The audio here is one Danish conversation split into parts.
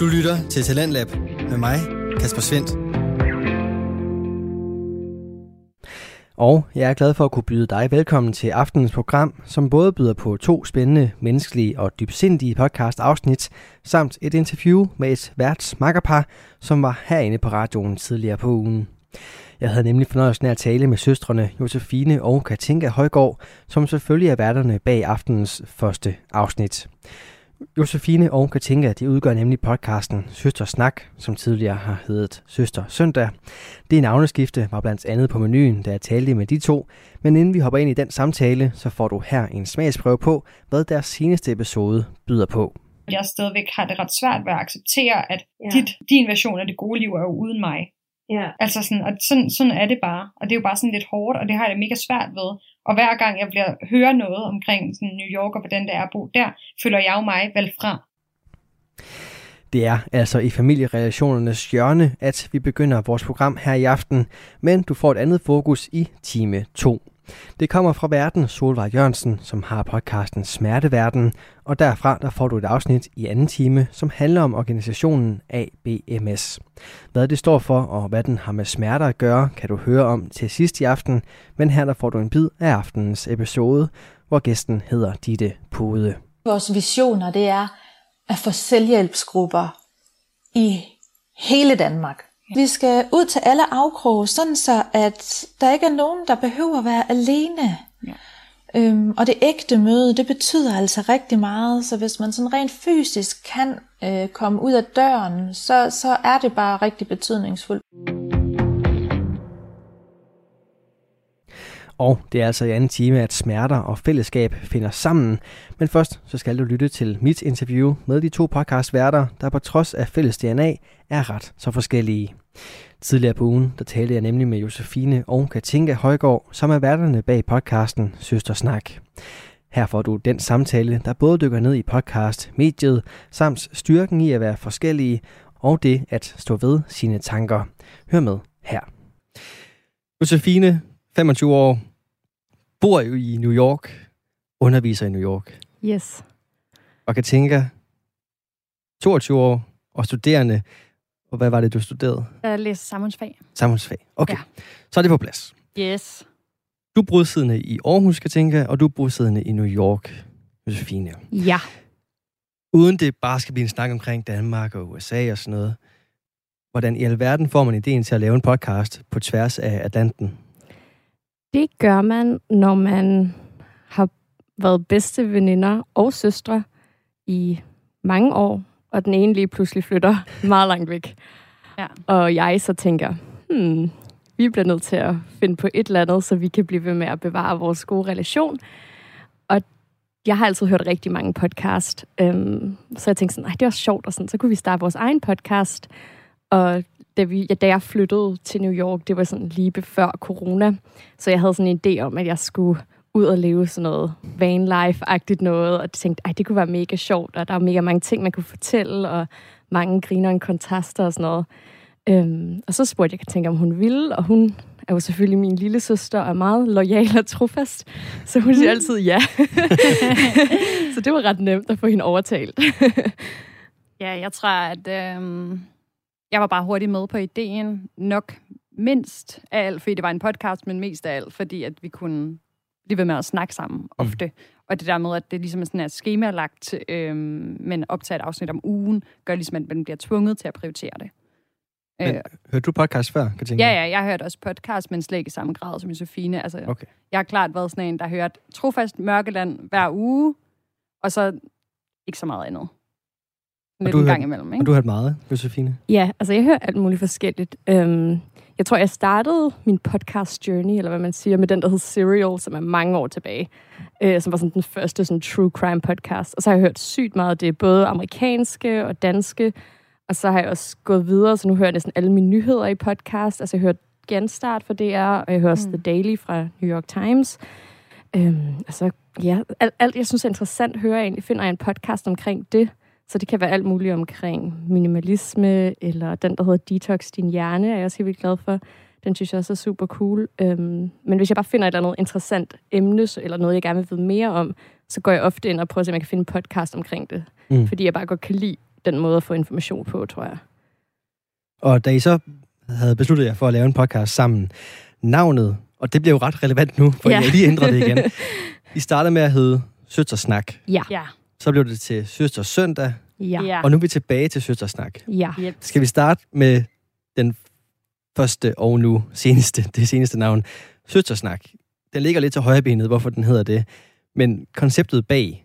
Du lytter til Talentlab med mig, Kasper Svendt. Og jeg er glad for at kunne byde dig velkommen til aftenens program, som både byder på to spændende, menneskelige og dybsindige podcast-afsnit, samt et interview med et værtsmakkerpar, som var herinde på radioen tidligere på ugen. Jeg havde nemlig fornøjelsen af at tale med søstrene Josefine og Katinka Højgaard, som selvfølgelig er værterne bag aftenens første afsnit. Josefine og Katinka de udgør nemlig podcasten Søster Snak, som tidligere har heddet Søster Søndag. Det navneskifte var blandt andet på menuen, da jeg talte med de to, men inden vi hopper ind i den samtale, så får du her en smagsprøve på, hvad deres seneste episode byder på. Jeg stadigvæk har det ret svært ved at acceptere, at ja. dit, din version af det gode liv er jo uden mig. Ja. Altså sådan, og sådan, sådan er det bare. Og det er jo bare sådan lidt hårdt, og det har jeg det mega svært ved. Og hver gang jeg bliver hører noget omkring sådan New York og hvordan det er at bo der, føler jeg jo mig vel fra. Det er altså i familierelationernes hjørne, at vi begynder vores program her i aften, men du får et andet fokus i time 2. Det kommer fra verden Solvej Jørgensen, som har podcasten Smerteverden, og derfra der får du et afsnit i anden time, som handler om organisationen ABMS. Hvad det står for, og hvad den har med smerter at gøre, kan du høre om til sidst i aften, men her der får du en bid af aftenens episode, hvor gæsten hedder Ditte Pude. Vores visioner, det er at få selvhjælpsgrupper i hele Danmark. Vi skal ud til alle afkroge, sådan så at der ikke er nogen, der behøver at være alene. Ja. Øhm, og det ægte møde, det betyder altså rigtig meget, så hvis man sådan rent fysisk kan øh, komme ud af døren, så, så er det bare rigtig betydningsfuldt. Og det er altså i anden time, at smerter og fællesskab finder sammen. Men først så skal du lytte til mit interview med de to podcastværter, der på trods af fælles DNA er ret så forskellige. Tidligere på ugen, der talte jeg nemlig med Josefine og Katinka Højgaard, som er værterne bag podcasten Søstersnak. Her får du den samtale, der både dykker ned i podcast-mediet, samt styrken i at være forskellige, og det at stå ved sine tanker. Hør med her. Josefine, 25 år, bor jo i New York, underviser i New York. Yes. Og Katinka, 22 år og studerende. Og hvad var det, du studerede? Jeg læser samfundsfag. Samfundsfag. Okay, Ja. så er det på plads. Yes. Du er bosiddende i Aarhus, Katinka, og du er bosiddende i New York, Josefine. Ja. Uden det bare skal blive en snak omkring Danmark og USA og sådan noget. Hvordan i alverden får man ideen til at lave en podcast på tværs af Atlanten? Det gør man, når man har været bedste veninder og søstre i mange år, og den ene lige pludselig flytter meget langt væk. Ja. Og jeg så tænker, hmm, vi bliver nødt til at finde på et eller andet, så vi kan blive ved med at bevare vores gode relation. Og jeg har altid hørt rigtig mange podcast, øhm, så jeg tænkte sådan, "Ej, det var sjovt, og sådan, så kunne vi starte vores egen podcast. Og da, vi, ja, da jeg flyttede til New York, det var sådan lige før corona, så jeg havde sådan en idé om, at jeg skulle ud og leve sådan noget vanlife-agtigt noget, og tænkte, ej, det kunne være mega sjovt, og der er mega mange ting, man kunne fortælle, og mange griner og kontraster og sådan noget. Øhm, og så spurgte jeg Katinka, om hun ville, og hun er jo selvfølgelig min lille søster og er meget lojal og trofast, så hun siger altid ja. så det var ret nemt at få hende overtalt. Ja, jeg tror, at øh, jeg var bare hurtigt med på ideen. Nok mindst af alt, fordi det var en podcast, men mest af alt, fordi at vi kunne blive ved med at snakke sammen ofte. Mm. Og det der med, at det ligesom er sådan et skemalagt, øh, men optaget et afsnit om ugen, gør ligesom, at man bliver tvunget til at prioritere det. Men, Øh, hørte du podcast før, Katinka? ja, ja, jeg har hørt også podcast, men slet ikke i samme grad som Josefine. Altså, Okay. jeg har klart været sådan en, der har hørt trofast Mørkeland hver uge, og så ikke så meget andet. Lidt du en har- gang imellem, ikke? Og du har hørt meget, Josefine? Ja, altså jeg hører alt muligt forskelligt. Øhm, jeg tror, jeg startede min podcast journey, eller hvad man siger, med den, der hed Serial, som er mange år tilbage, øh, som var sådan den første sådan, true crime podcast. Og så har jeg hørt sygt meget af det, både amerikanske og danske, og så har jeg også gået videre, så nu hører jeg næsten alle mine nyheder i podcast. Altså jeg har hørt Genstart fra DR, og jeg hører også Mm. The Daily fra New York Times. Øhm, altså, ja, alt, alt, jeg synes er interessant, hører jeg egentlig, finder jeg en podcast omkring det. Så det kan være alt muligt omkring minimalisme, eller den, der hedder Detox Din Hjerne, er jeg også helt vildt glad for. Den synes jeg også er super cool. Øhm, men hvis jeg bare finder et eller andet interessant emne, så- eller noget, jeg gerne vil vide mere om, så går jeg ofte ind og prøver at se, om jeg kan finde en podcast omkring det. Mm. Fordi jeg bare godt kan lide den måde at få information på, tror jeg. Og da I så havde besluttet jer for at lave en podcast sammen, navnet, og det bliver jo ret relevant nu, for ja. jeg lige ændret det igen. I startede med at hedde Søstersnak. Ja. Ja. Så blev det til Søsters Søndag, Ja. Ja. og nu er vi tilbage til Søstersnak. Ja. Yep. Skal vi starte med den første og nu seneste, det seneste navn, Søstersnak. Den ligger lidt til højrebenet, hvorfor den hedder det. Men konceptet bag,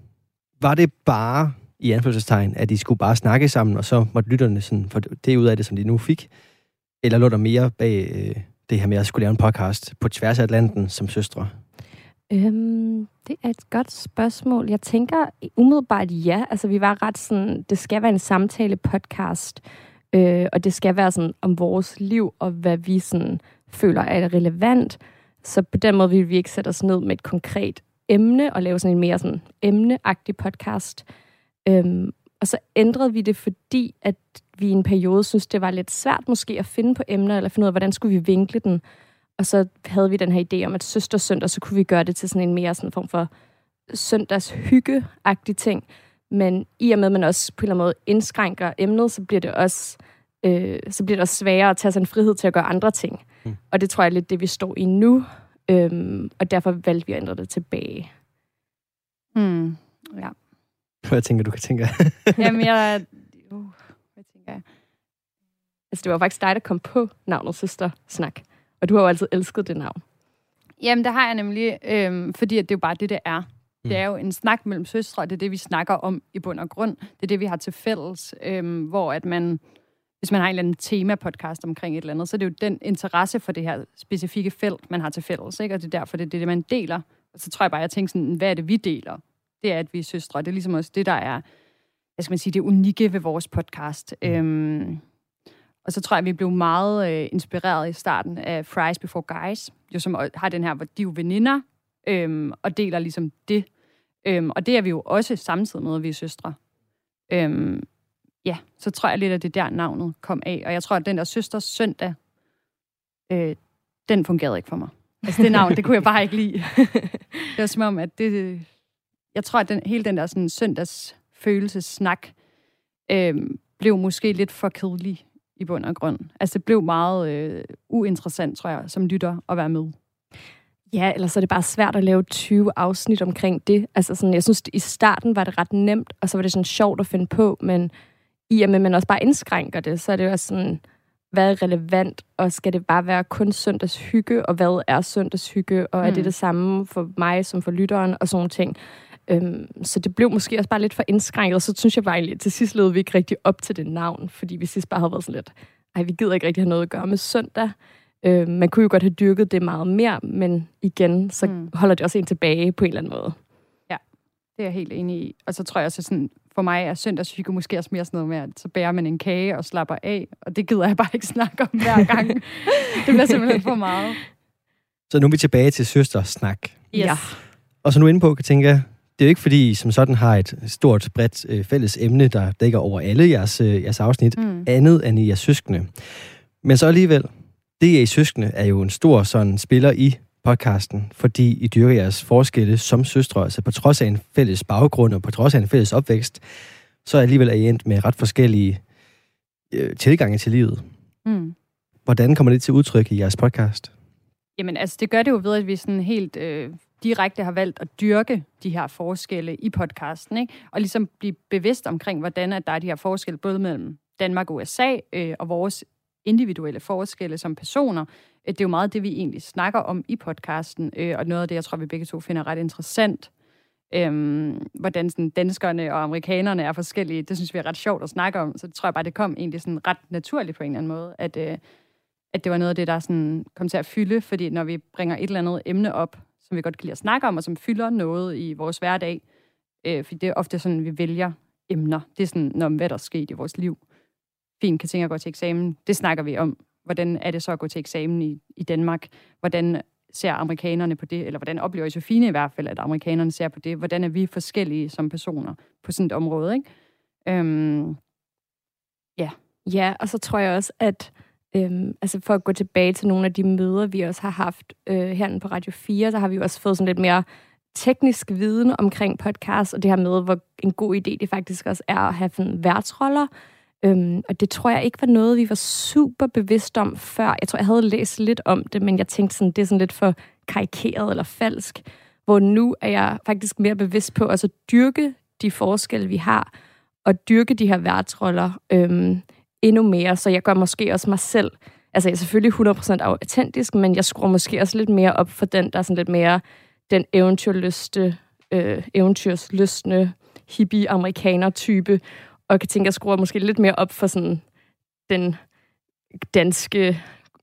var det bare i anførselstegn, at de skulle bare snakke sammen, og så måtte lytterne sådan få det ud af det, som de nu fik? Eller lå der mere bag øh, det her med at skulle lave en podcast på tværs af Atlanten som søstre? Øhm, det er et godt spørgsmål. Jeg tænker umiddelbart ja. Altså, vi var ret sådan, det skal være en samtale-podcast, øh, og det skal være sådan om vores liv, og hvad vi sådan føler er relevant. Så på den måde vil vi ikke sætte os ned med et konkret emne, og lave sådan en mere sådan emneagtig podcast. Øhm, og så ændrede vi det, fordi at vi i en periode synes, det var lidt svært måske at finde på emner, eller finde ud af, hvordan skulle vi vinkle den. Og så havde vi den her idé om, at søstersøndag, så kunne vi gøre det til sådan en mere sådan form for søndagshygge-agtig ting. Men i og med, at man også på en eller anden måde indskrænker emnet, så bliver det også, øh, så bliver det også sværere at tage sig en frihed til at gøre andre ting. Mm. Mm. Og det tror jeg er lidt det, vi står i nu. Øhm, og derfor valgte vi at ændre det tilbage. Mm. Ja. Hvad tænker du, kan tænke? Jamen, jeg... Uh, hvad tænker jeg? Altså, det var faktisk dig, der kom på navnet Søster Snak. Og du har jo altid elsket det navn. Jamen, det har jeg nemlig, øhm, fordi at det er jo bare det, det er. Mm. Det er jo en snak mellem søstre, og det er det, vi snakker om i bund og grund. Det er det, vi har til fælles, øhm, hvor at man, hvis man har en eller anden tema-podcast omkring et eller andet, så er det jo den interesse for det her specifikke felt, man har til fælles, ikke? og det er derfor, det er det, man deler. Og så tror jeg bare, jeg tænker sådan, hvad er det, vi deler? Det er, at vi er søstre, og det er ligesom også det, der er, hvad skal man sige, det unikke ved vores podcast. Mm. Øhm, og så tror jeg, vi blev meget øh, inspireret i starten af Fries Before Guys, jo, som har den her, hvor de er jo veninder, øhm, og deler ligesom det. Øhm, og det er vi jo også samtidig med, at vi er søstre. Øhm, ja, så tror jeg lidt, at det er der navnet kom af. Og jeg tror, at den der søsters søndag, øh, den fungerede ikke for mig. Altså det navn, det kunne jeg bare ikke lide. Det var som om, at det... Jeg tror, at den, hele den der sådan, søndags følelsessnak øhm, blev måske lidt for kedelig i bund og grund. Altså, det blev meget øh, uinteressant, tror jeg, som lytter at være med. Ja, eller så er det bare svært at lave 20 afsnit omkring det. Altså sådan, jeg synes, i starten var det ret nemt, og så var det sådan sjovt at finde på, men i og med, at man også bare indskrænker det, så er det jo også sådan, hvad er relevant, og skal det bare være kun søndagshygge, og hvad er søndagshygge, og er Mm. det det samme for mig som for lytteren, og sådan ting. Øhm, så det blev måske også bare lidt for indskrænket, og så synes jeg bare egentlig, at til sidst levede vi ikke rigtig op til det navn, fordi vi sidst bare havde været sådan lidt, ej, vi gider ikke rigtig have noget at gøre med søndag. Øh, man kunne jo godt have dyrket det meget mere, men igen, så Mm. holder det også en tilbage på en eller anden måde. Det er jeg helt enig i. Og så tror jeg også, at sådan, for mig er søndagshygge måske også mere sådan noget med, at så bærer man en kage og slapper af, og det gider jeg bare ikke snakke om hver gang. det bliver simpelthen for meget. Så nu er vi tilbage til søstersnak. Yes. Ja. Og så nu inde på, kan tænke, det er jo ikke fordi, I som sådan har et stort, bredt øh, fælles emne, der dækker over alle jeres, øh, jeres afsnit, Mm. andet end i jeres søskende. Men så alligevel, det I er i søskende er jo en stor sådan spiller i podcasten, fordi I dyrker jeres forskelle som søstre, altså på trods af en fælles baggrund og på trods af en fælles opvækst, så alligevel er I endt med ret forskellige øh, tilgange til livet. Mm. Hvordan kommer det til udtryk i jeres podcast? Jamen, altså, det gør det jo ved, at vi sådan helt øh, direkte har valgt at dyrke de her forskelle i podcasten, ikke? Og ligesom blive bevidst omkring, hvordan at der er de her forskelle, både mellem Danmark og USA, øh, og vores individuelle forskelle som personer. Øh, det er jo meget det, vi egentlig snakker om i podcasten, øh, og noget af det, jeg tror, vi begge to finder ret interessant. Øhm, hvordan sådan danskerne og amerikanerne er forskellige, det synes vi er ret sjovt at snakke om, så det tror jeg bare, det kom egentlig sådan ret naturligt på en eller anden måde, at, øh, at det var noget af det, der sådan kom til at fylde, fordi når vi bringer et eller andet emne op, som vi godt kan lide at snakke om, og som fylder noget i vores hverdag, øh, fordi det er ofte sådan, vi vælger emner. Det er sådan, når hvad der er sket i vores liv. Fint, kan tænke at gå til eksamen. Det snakker vi om. Hvordan er det så at gå til eksamen i, i Danmark? Hvordan ser amerikanerne på det? Eller hvordan oplever Josefine i hvert fald, at amerikanerne ser på det? Hvordan er vi forskellige som personer på sådan et område? Ikke? Øhm, Ja, og så tror jeg også, at øhm, altså for at gå tilbage til nogle af de møder, vi også har haft øh, herinde på Radio 4, så har vi jo også fået sådan lidt mere teknisk viden omkring podcast, og det her med, hvor en god idé det faktisk også er at have sådan værtsroller. Øhm, og det tror jeg ikke var noget, vi var super bevidst om før. Jeg tror, jeg havde læst lidt om det, men jeg tænkte sådan, det er sådan lidt for karikeret eller falsk. Hvor nu er jeg faktisk mere bevidst på at dyrke de forskelle, vi har, og dyrke de her værtsroller øhm, endnu mere. Så jeg gør måske også mig selv, altså jeg er selvfølgelig 100% autentisk, men jeg skruer måske også lidt mere op for den, der er sådan lidt mere den eventyrlyste, øh, eventyrslystne hippie-amerikaner-type, og kan tænke, at jeg skruer måske lidt mere op for sådan den danske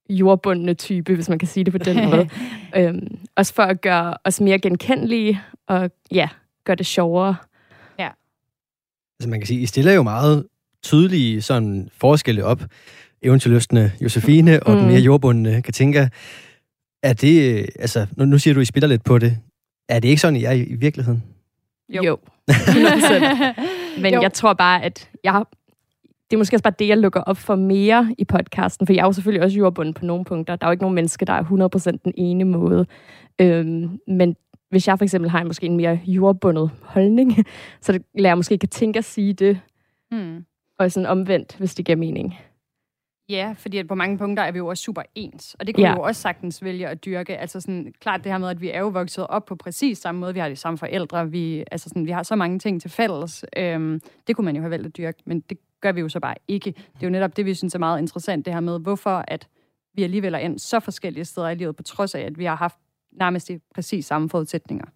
jordbundne type, hvis man kan sige det på den måde. øhm, også for at gøre os mere genkendelige, og ja, gøre det sjovere. Ja. Altså man kan sige, I stiller jo meget tydelige sådan forskelle op. Eventyrløsende Josefine og mm. den mere jordbundne Katinka. Er det, altså, nu, nu siger du, I spiller lidt på det. Er det ikke sådan, I er i, i virkeligheden? Jo. jo. Men jo. jeg tror bare, at jeg det er måske også bare det, jeg lukker op for mere i podcasten, for jeg er jo selvfølgelig også jordbunden på nogle punkter. Der er jo ikke nogen mennesker, der er 100% den ene måde. Øhm, men hvis jeg for eksempel har en, måske en mere jordbundet holdning, så det, lader jeg måske kan tænke at sige det, hmm. Og sådan omvendt, hvis det giver mening. Ja, fordi at på mange punkter er vi jo også super ens, og det kunne ja. vi jo også sagtens vælge at dyrke. Altså sådan, klart det her med, at vi er jo vokset op på præcis samme måde, vi har de samme forældre, vi, altså sådan, vi har så mange ting til fælles. Øhm, det kunne man jo have valgt at dyrke, men det gør vi jo så bare ikke. Det er jo netop det, vi synes er meget interessant, det her med, hvorfor at vi alligevel er endt så forskellige steder i livet, på trods af, at vi har haft nærmest de præcis samme forudsætninger.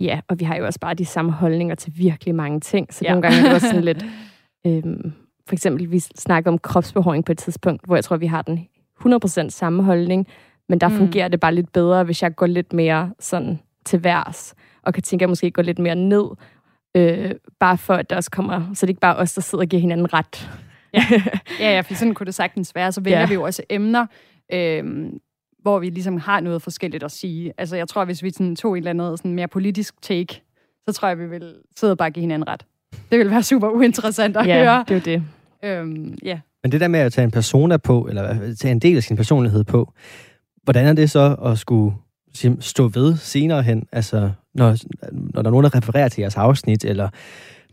Ja, og vi har jo også bare de samme holdninger til virkelig mange ting, så ja. nogle gange er det også sådan lidt... Øhm, for eksempel, vi snakker om kropsbehåring på et tidspunkt, hvor jeg tror, vi har den 100% samme holdning, men der mm. fungerer det bare lidt bedre, hvis jeg går lidt mere sådan til værs, og kan tænke, at jeg måske går lidt mere ned, øh, bare for, at der også kommer, så det ikke bare os, der sidder og giver hinanden ret. ja, ja, ja for sådan kunne det sagtens være. Så vælger ja. vi jo også emner, øh, hvor vi ligesom har noget forskelligt at sige. Altså, jeg tror, hvis vi sådan tog et eller andet sådan mere politisk take, så tror jeg, vi vil sidde og bare give hinanden ret. Det vil være super uinteressant at ja, høre. det er det. Øhm, ja. Men det der med at tage en persona på, eller tage en del af sin personlighed på, hvordan er det så at skulle stå ved senere hen? Altså, når, når der er nogen, der refererer til jeres afsnit, eller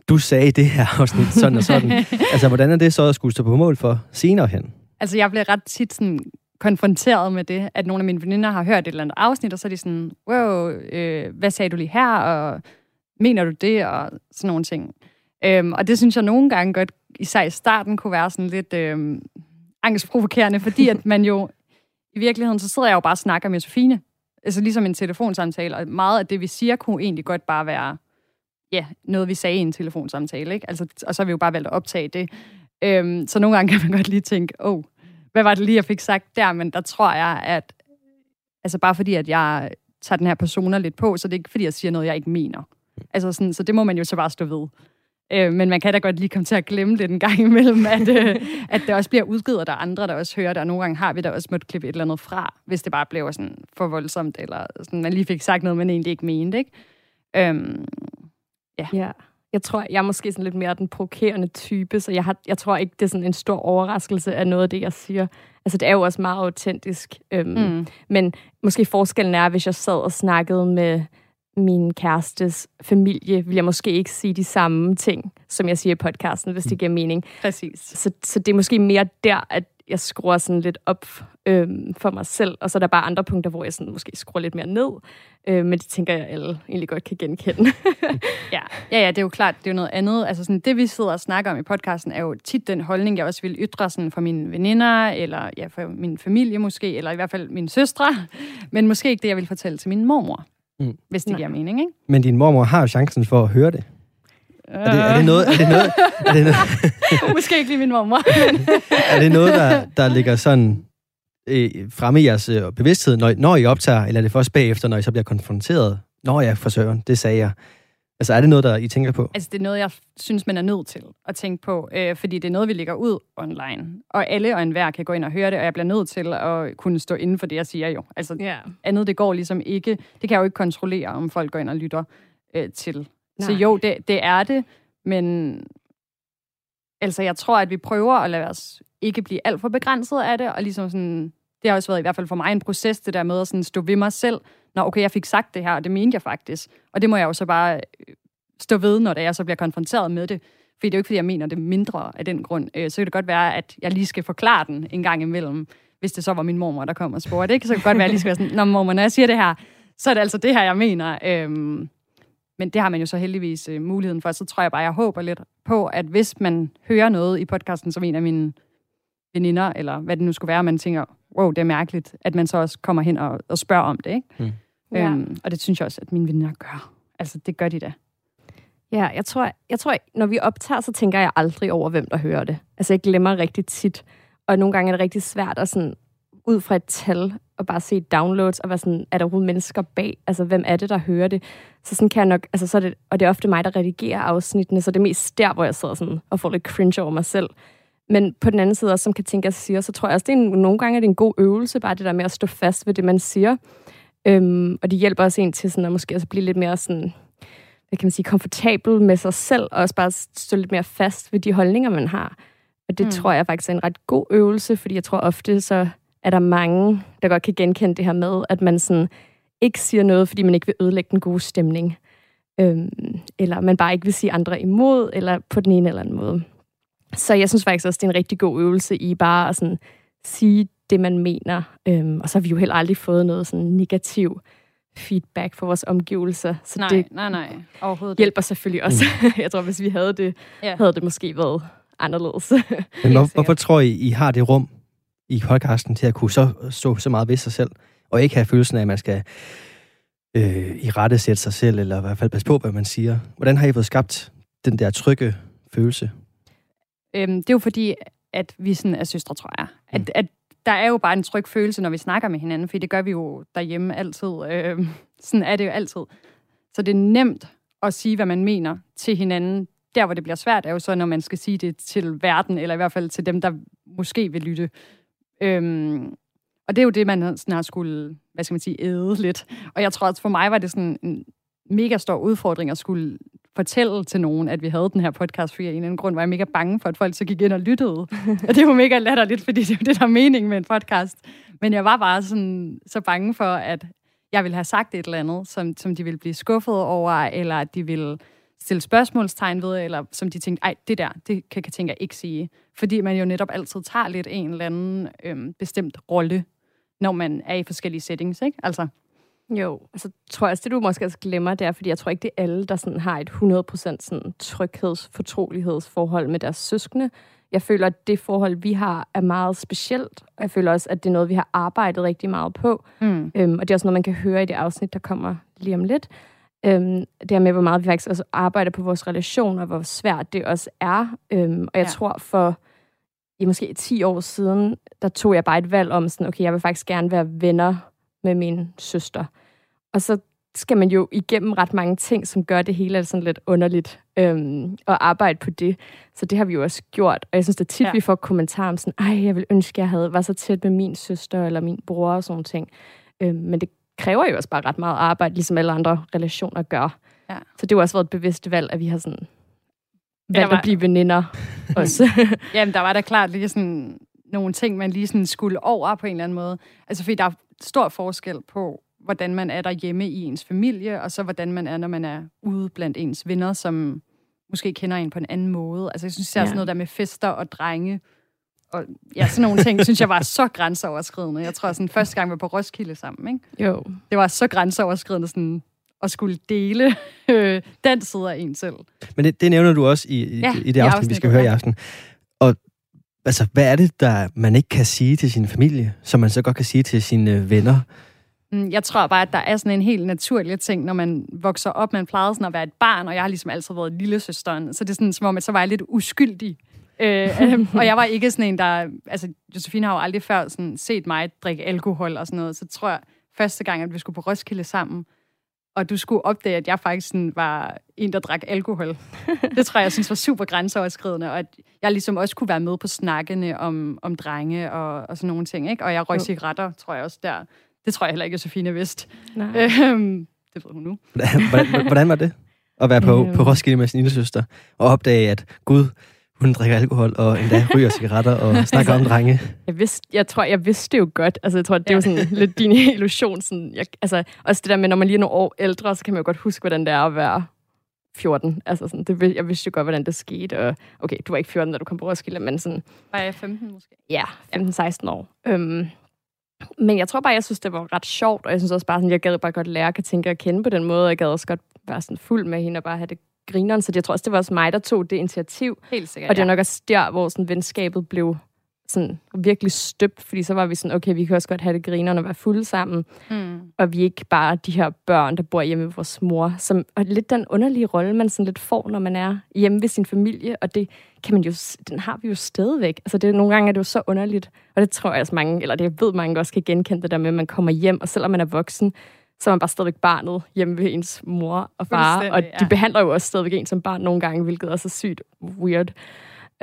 du sagde i det her afsnit sådan og sådan. altså, hvordan er det så at skulle stå på mål for senere hen? Altså, jeg bliver ret tit sådan konfronteret med det, at nogle af mine veninder har hørt et eller andet afsnit, og så er de sådan, wow, øh, hvad sagde du lige her, og mener du det, og sådan nogle ting. Øhm, og det synes jeg nogle gange godt, især i starten, kunne være sådan lidt øhm, angstprovokerende, fordi at man jo, i virkeligheden, så sidder jeg jo bare og snakker med Sofine. Altså ligesom en telefonsamtale, og meget af det, vi siger, kunne egentlig godt bare være ja, noget, vi sagde i en telefonsamtale. Ikke? Altså, og så har vi jo bare valgt at optage det. Øhm, så nogle gange kan man godt lige tænke, åh, oh, hvad var det lige, jeg fik sagt der? Men der tror jeg, at altså bare fordi, at jeg tager den her persona lidt på, så det er ikke fordi, jeg siger noget, jeg ikke mener. Altså sådan, så det må man jo så bare stå ved. Øh, men man kan da godt lige komme til at glemme lidt en gang imellem, at, øh, at det også bliver udgivet, og der er andre, der også hører det, og nogle gange har vi da også måttet klippe et eller andet fra, hvis det bare blev sådan for voldsomt, eller sådan, man lige fik sagt noget, man egentlig ikke mente, ikke? Øhm, ja. ja. Jeg tror, jeg er måske sådan lidt mere den provokerende type, så jeg, har, jeg tror ikke, det er sådan en stor overraskelse af noget af det, jeg siger. Altså, det er jo også meget autentisk. Øhm, mm. Men måske forskellen er, hvis jeg sad og snakkede med min kærestes familie, vil jeg måske ikke sige de samme ting, som jeg siger i podcasten, hvis det giver mening. Præcis. Så, så det er måske mere der, at jeg skruer sådan lidt op øhm, for mig selv, og så er der bare andre punkter, hvor jeg sådan måske skruer lidt mere ned, øh, men det tænker jeg, alle egentlig godt kan genkende. ja. ja, ja, det er jo klart, det er jo noget andet. Altså sådan, det, vi sidder og snakker om i podcasten, er jo tit den holdning, jeg også vil ytre sådan for mine veninder, eller ja, for min familie måske, eller i hvert fald mine søstre, men måske ikke det, jeg vil fortælle til min mormor. Mm. Hvis det Nej. giver mening, ikke? Men din mormor har jo chancen for at høre det. Er det, er det noget... Er det noget, er det noget Måske ikke lige min mormor. Men er det noget, der, der ligger sådan øh, fremme i jeres øh, bevidsthed, når, når I optager, eller er det først bagefter, når I så bliver konfronteret? Nå ja, for søren, det sagde jeg. Altså, er det noget, der I tænker på? Altså, det er noget, jeg synes, man er nødt til at tænke på, øh, fordi det er noget, vi lægger ud online. Og alle og enhver kan gå ind og høre det, og jeg bliver nødt til at kunne stå inden for det, jeg siger jo. Altså, yeah. andet, det går ligesom ikke. Det kan jeg jo ikke kontrollere, om folk går ind og lytter øh, til. Nej. Så jo, det, det er det, men altså, jeg tror, at vi prøver at lade os ikke blive alt for begrænset af det, og ligesom sådan det har også været i hvert fald for mig en proces, det der med at sådan stå ved mig selv. Nå, okay, jeg fik sagt det her, og det mente jeg faktisk. Og det må jeg jo så bare øh, stå ved, når det jeg så bliver konfronteret med det. Fordi det er jo ikke, fordi jeg mener det mindre af den grund. Øh, så kan det godt være, at jeg lige skal forklare den en gang imellem, hvis det så var min mormor, der kom og spurgte. Ikke? Så kan det godt være, at jeg lige skal være sådan, Nå, mormor, når jeg siger det her, så er det altså det her, jeg mener. Øhm, men det har man jo så heldigvis øh, muligheden for. Så tror jeg bare, jeg håber lidt på, at hvis man hører noget i podcasten, som en af mine veninder, eller hvad det nu skulle være, man tænker, wow, det er mærkeligt, at man så også kommer hen og, og spørger om det. Ikke? Mm. Øhm, og det synes jeg også, at mine veninder gør. Altså, det gør de da. Ja, jeg tror, jeg tror, når vi optager, så tænker jeg aldrig over, hvem der hører det. Altså, jeg glemmer rigtig tit. Og nogle gange er det rigtig svært at sådan, ud fra et tal, og bare se downloads, og være sådan, er der overhovedet mennesker bag? Altså, hvem er det, der hører det? Så sådan kan jeg nok, altså, så er det, og det er ofte mig, der redigerer afsnittene, så det er mest der, hvor jeg sidder sådan, og får lidt cringe over mig selv. Men på den anden side også, som kan tænke, at siger, så tror jeg også, det er en, nogle gange er det en god øvelse, bare det der med at stå fast ved det, man siger. Øhm, og det hjælper også en til sådan, at måske også blive lidt mere sådan, hvad kan man sige, komfortabel med sig selv, og også bare stå lidt mere fast ved de holdninger, man har. Og det mm. tror jeg faktisk er en ret god øvelse, fordi jeg tror ofte, så er der mange, der godt kan genkende det her med, at man sådan ikke siger noget, fordi man ikke vil ødelægge den gode stemning. Øhm, eller man bare ikke vil sige andre imod, eller på den ene eller anden måde. Så jeg synes faktisk også, det er en rigtig god øvelse i bare at sådan sige det, man mener. Øhm, og så har vi jo heller aldrig fået noget sådan negativ feedback fra vores omgivelser. Så nej, det nej, nej. Overhovedet hjælper selvfølgelig også. Mm. jeg tror, hvis vi havde det, ja. havde det måske været anderledes. Men hvor, hvorfor tror I, I har det rum i podcasten til at kunne så, stå så meget ved sig selv, og ikke have følelsen af, at man skal øh, i rette sætte sig selv, eller i hvert fald passe på, hvad man siger. Hvordan har I fået skabt den der trygge følelse? Øhm, det er jo fordi, at vi sådan er søstre, tror jeg. At, mm. at der er jo bare en tryg følelse, når vi snakker med hinanden, for det gør vi jo derhjemme altid. Øh, sådan er det jo altid. Så det er nemt at sige, hvad man mener til hinanden. Der, hvor det bliver svært, er jo så, når man skal sige det til verden, eller i hvert fald til dem, der måske vil lytte. Øhm, og det er jo det, man sådan har skulle, hvad skal man sige, æde lidt. Og jeg tror, at for mig var det sådan en mega stor udfordring at skulle fortælle til nogen, at vi havde den her podcast, for en eller anden grund var jeg mega bange for, at folk så gik ind og lyttede. og det var mega latterligt, fordi det er det, der er mening med en podcast. Men jeg var bare sådan, så bange for, at jeg ville have sagt et eller andet, som, som de ville blive skuffet over, eller at de ville stille spørgsmålstegn ved, eller som de tænkte, ej, det der, det kan jeg ikke sige. Fordi man jo netop altid tager lidt en eller anden øhm, bestemt rolle, når man er i forskellige settings, ikke? Altså, jo, altså tror jeg, det du måske også glemmer, det er, fordi jeg tror ikke, det er alle, der sådan har et 100% sådan trygheds, fortrolighedsforhold med deres søskende. Jeg føler, at det forhold, vi har, er meget specielt, og jeg føler også, at det er noget, vi har arbejdet rigtig meget på. Mm. Øhm, og det er også noget, man kan høre i det afsnit, der kommer lige om lidt. Øhm, det her med, hvor meget vi faktisk også arbejder på vores relation, og hvor svært det også er. Øhm, og jeg ja. tror, for i måske 10 år siden, der tog jeg bare et valg om sådan, okay, jeg vil faktisk gerne være venner med min søster. Og så skal man jo igennem ret mange ting, som gør det hele sådan lidt underligt, øhm, og arbejde på det. Så det har vi jo også gjort. Og jeg synes, det tit, ja. vi får kommentarer om sådan, ej, jeg vil ønske, jeg havde var så tæt med min søster eller min bror og sådan ting. Øhm, men det kræver jo også bare ret meget arbejde, ligesom alle andre relationer gør. Ja. Så det har også været et bevidst valg, at vi har sådan valgt var... at blive veninder også. Jamen, der var da klart lige sådan nogle ting, man lige sådan skulle over på en eller anden måde. Altså, fordi der er stor forskel på, hvordan man er derhjemme i ens familie, og så hvordan man er, når man er ude blandt ens venner, som måske kender en på en anden måde. Altså, jeg synes, det er ja. sådan noget der med fester og drenge, og ja, sådan nogle ting, synes jeg var så grænseoverskridende. Jeg tror, sådan første gang vi var på Roskilde sammen, ikke? Jo. Det var så grænseoverskridende sådan, at skulle dele øh, den side af en selv. Men det, det nævner du også i, i, ja, i det afsnit, vi skal høre i aften. Og altså, hvad er det, der man ikke kan sige til sin familie, som man så godt kan sige til sine venner? Mm, jeg tror bare, at der er sådan en helt naturlig ting, når man vokser op. Man plejede sådan at være et barn, og jeg har ligesom altid været lille søsteren. Så det er sådan, som om, at så var jeg lidt uskyldig. øh, og jeg var ikke sådan en, der... Altså, Josefine har jo aldrig før sådan, set mig drikke alkohol og sådan noget. Så tror jeg, første gang, at vi skulle på Roskilde sammen, og du skulle opdage, at jeg faktisk sådan var en, der drak alkohol. Det tror jeg, jeg synes var super grænseoverskridende, og at jeg ligesom også kunne være med på snakkene om, om drenge og, og sådan nogle ting. Ikke? Og jeg røg cigaretter, tror jeg også der. Det tror jeg heller ikke, at Sofine vidste. Øhm, det ved hun nu. Hvordan, hvordan var det? At være på, på øhm. Roskilde med sin lille søster, og opdage, at gud, hun drikker alkohol og endda ryger cigaretter og snakker om drenge. Jeg, vidste, jeg tror, jeg vidste det jo godt. Altså, jeg tror, det er jo sådan lidt din illusion. Sådan, jeg, altså, også det der med, når man lige er nogle år ældre, så kan man jo godt huske, hvordan det er at være 14. Altså, sådan, det, jeg vidste jo godt, hvordan det skete. Og, okay, du var ikke 14, da du kom på Roskilde, men sådan... Var jeg 15 måske? Ja, 15-16 år. Øhm, men jeg tror bare, jeg synes, det var ret sjovt, og jeg synes også bare, sådan, jeg gad bare godt lære at tænke og kende på den måde, og jeg gad også godt være sådan fuld med hende og bare have det grineren, så jeg tror også, det var også mig, der tog det initiativ. Helt sikkert, Og det er ja. nok også der, hvor sådan, venskabet blev sådan virkelig støbt, fordi så var vi sådan, okay, vi kan også godt have det grineren og være fulde sammen, Mm. og vi er ikke bare de her børn, der bor hjemme ved vores mor, som og lidt den underlige rolle, man sådan lidt får, når man er hjemme ved sin familie, og det kan man jo, den har vi jo stadigvæk. Altså det, nogle gange er det jo så underligt, og det tror jeg også mange, eller det jeg ved mange også kan genkende det der med, at man kommer hjem, og selvom man er voksen, så er man bare stadigvæk barnet hjemme ved ens mor og far, og de ja. behandler jo også stadigvæk en som barn nogle gange, hvilket er sygt weird.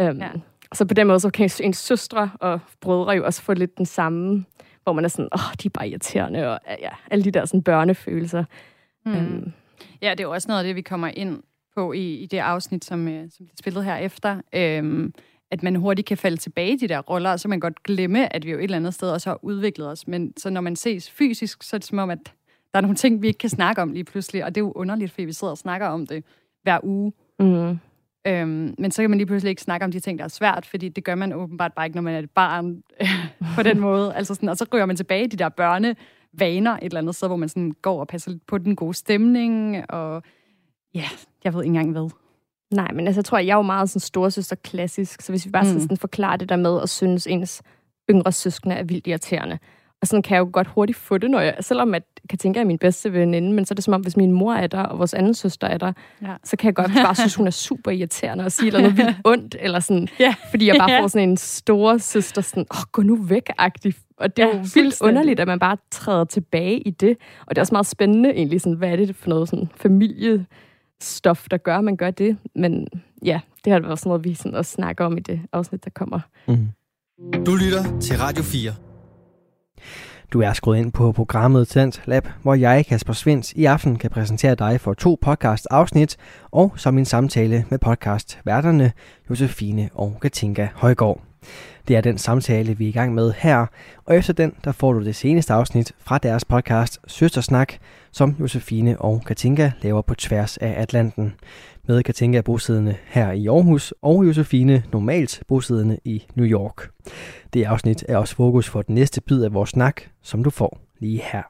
Um, Ja. Så på den måde, så kan ens søstre og brødre jo også få lidt den samme, hvor man er sådan, åh, oh, de er bare irriterende, og ja, alle de der sådan børnefølelser. Mm. Øhm, Ja, det er jo også noget af det, vi kommer ind på i, i det afsnit, som, øh, som bliver spillet her efter. Øhm, at man hurtigt kan falde tilbage i de der roller, og så man godt glemme, at vi jo et eller andet sted også har udviklet os. Men så når man ses fysisk, så er det som om, at der er nogle ting, vi ikke kan snakke om lige pludselig, og det er jo underligt, fordi vi sidder og snakker om det hver uge. mm, Øhm, men så kan man lige pludselig ikke snakke om de ting, der er svært, fordi det gør man åbenbart bare ikke, når man er et barn på den måde. Altså sådan, og så ryger man tilbage i de der børnevaner et eller andet sted, hvor man sådan går og passer lidt på den gode stemning, og ja, jeg ved ikke engang hvad. nej, men altså, jeg tror, jeg er jo meget sådan storesøster klassisk, så hvis vi bare mm. Mm. sådan forklarer det der med at synes, ens yngre søskende er vildt irriterende. Og sådan kan jeg jo godt hurtigt få det, når jeg, selvom at, jeg kan tænke, at jeg er min bedste veninde, men så er det som om, hvis min mor er der, og vores anden søster er der, Ja. så kan jeg godt bare synes, hun er super irriterende og sige noget vildt ondt, eller sådan, Ja. fordi jeg bare Ja. får sådan en store søster, sådan, åh, gå nu væk-agtig. Og det er Ja, jo vildt underligt, at man bare træder tilbage i det. Og det er også meget spændende egentlig, sådan, hvad er det for noget sådan familiestof, der gør, at man gør det. Men ja, det har været sådan noget, vi sådan også snakker om i det afsnit, der kommer. Mm. Du lytter til Radio 4. Du er skruet ind på programmet Talent Lab, hvor jeg, Kasper Svens, i aften kan præsentere dig for to podcast-afsnit, og som en samtale med podcast-værterne Josefine og Katinka Højgaard. Det er den samtale, vi er i gang med her, og efter den, der får du det seneste afsnit fra deres podcast Søstersnak, som Josefine og Katinka laver på tværs af Atlanten. Med Katinka bosiddende her i Aarhus, og Josefine normalt bosiddende i New York. Det afsnit er også fokus for den næste bid af vores snak, som du får lige her.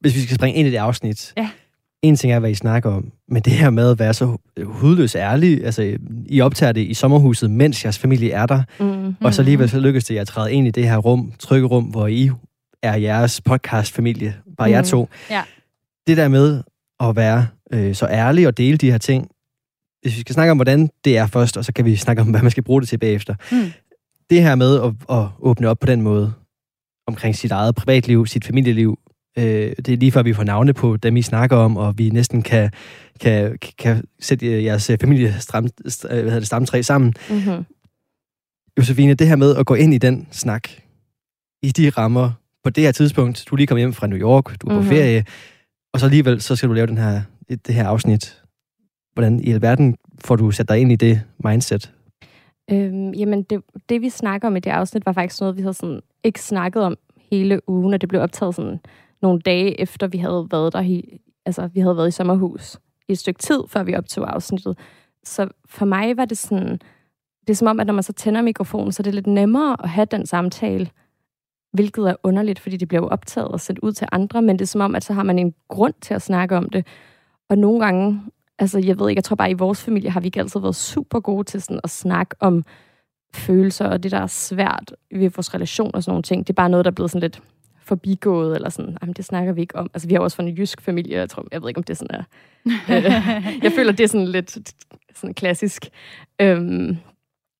Hvis vi skal springe ind i det afsnit. Ja. En ting er, hvad I snakker om, men det her med at være så hudløs ærlig, altså I optager det i sommerhuset, mens jeres familie er der, Mm. og så alligevel så lykkes det at træde ind i det her rum, trygge rum, hvor I er jeres podcastfamilie, bare mm. jer Mm. to. Ja. Det der med at være øh, så ærlig og dele de her ting, hvis vi skal snakke om, hvordan det er først, og så kan vi snakke om, hvad man skal bruge det til bagefter. Mm. Det her med at, at åbne op på den måde, omkring sit eget privatliv, sit familieliv, øh, det er lige før vi får navne på dem, I snakker om, og vi næsten kan, kan, kan sætte jeres familiestram, hvad hedder det, stamtræ sammen. Mm-hmm. Josefine, det her med at gå ind i den snak, i de rammer, på det her tidspunkt, du er lige kommet hjem fra New York, du er på Mhm. ferie, og så alligevel, så skal du lave den her, det her afsnit. Hvordan i alverden får du sat dig ind i det mindset? Øhm, jamen, det, det vi snakker om i det afsnit, var faktisk noget, vi havde sådan ikke snakket om hele ugen, og det blev optaget sådan nogle dage efter, vi havde været der i, altså, vi havde været i sommerhus i et stykke tid, før vi optog afsnittet. Så for mig var det sådan, det er som om, at når man så tænder mikrofonen, så er det lidt nemmere at have den samtale, hvilket er underligt, fordi det bliver jo optaget og sendt ud til andre, men det er som om, at så har man en grund til at snakke om det. Og nogle gange, altså jeg ved ikke, jeg tror bare, i vores familie har vi ikke altid været super gode til sådan at snakke om følelser, og det, der er svært ved vores relation og sådan nogle ting, det er bare noget, der er blevet sådan lidt forbigået, eller sådan, jamen det snakker vi ikke om. Altså vi har også fra en jysk familie, jeg, tror, jeg ved ikke, om det sådan er. Øh, jeg føler, det er sådan lidt sådan klassisk. Øhm,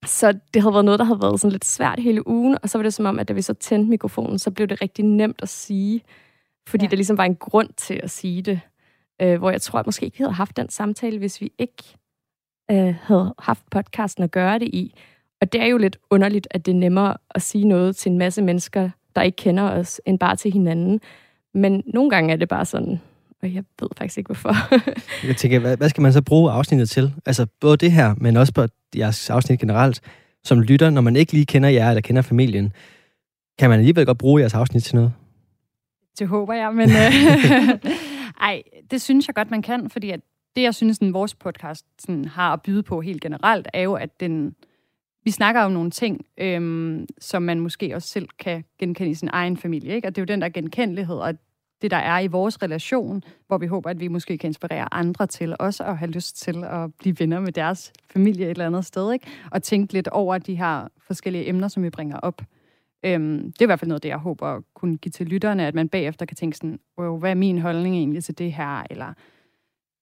så det havde været noget, der havde været sådan lidt svært hele ugen, og så var det som om, at da vi så tændte mikrofonen, så blev det rigtig nemt at sige, fordi ja. Ja. der ligesom var en grund til at sige det. Øh, hvor jeg tror, at måske ikke vi havde haft den samtale, hvis vi ikke øh, havde haft podcasten at gøre det i. Og det er jo lidt underligt, at det er nemmere at sige noget til en masse mennesker, der ikke kender os, end bare til hinanden. Men nogle gange er det bare sådan, og jeg ved faktisk ikke, hvorfor. Jeg tænker, hvad, hvad skal man så bruge afsnittet til? Altså både det her, men også på jeres afsnit generelt, som lytter, når man ikke lige kender jer eller kender familien, kan man alligevel godt bruge jeres afsnit til noget? Det håber jeg, men øh, ej, det synes jeg godt, man kan, fordi at det, jeg synes, at vores podcast sådan, har at byde på helt generelt, er jo, at den, vi snakker om nogle ting, øhm, som man måske også selv kan genkende i sin egen familie. Ikke? Og det er jo den der genkendelighed, og det, der er i vores relation, hvor vi håber, at vi måske kan inspirere andre til også at have lyst til at blive venner med deres familie et eller andet sted, ikke? og tænke lidt over de her forskellige emner, som vi bringer op. Øhm, det er i hvert fald noget, det jeg håber at kunne give til lytterne, at man bagefter kan tænke sådan, wow, hvad er min holdning egentlig til det her, eller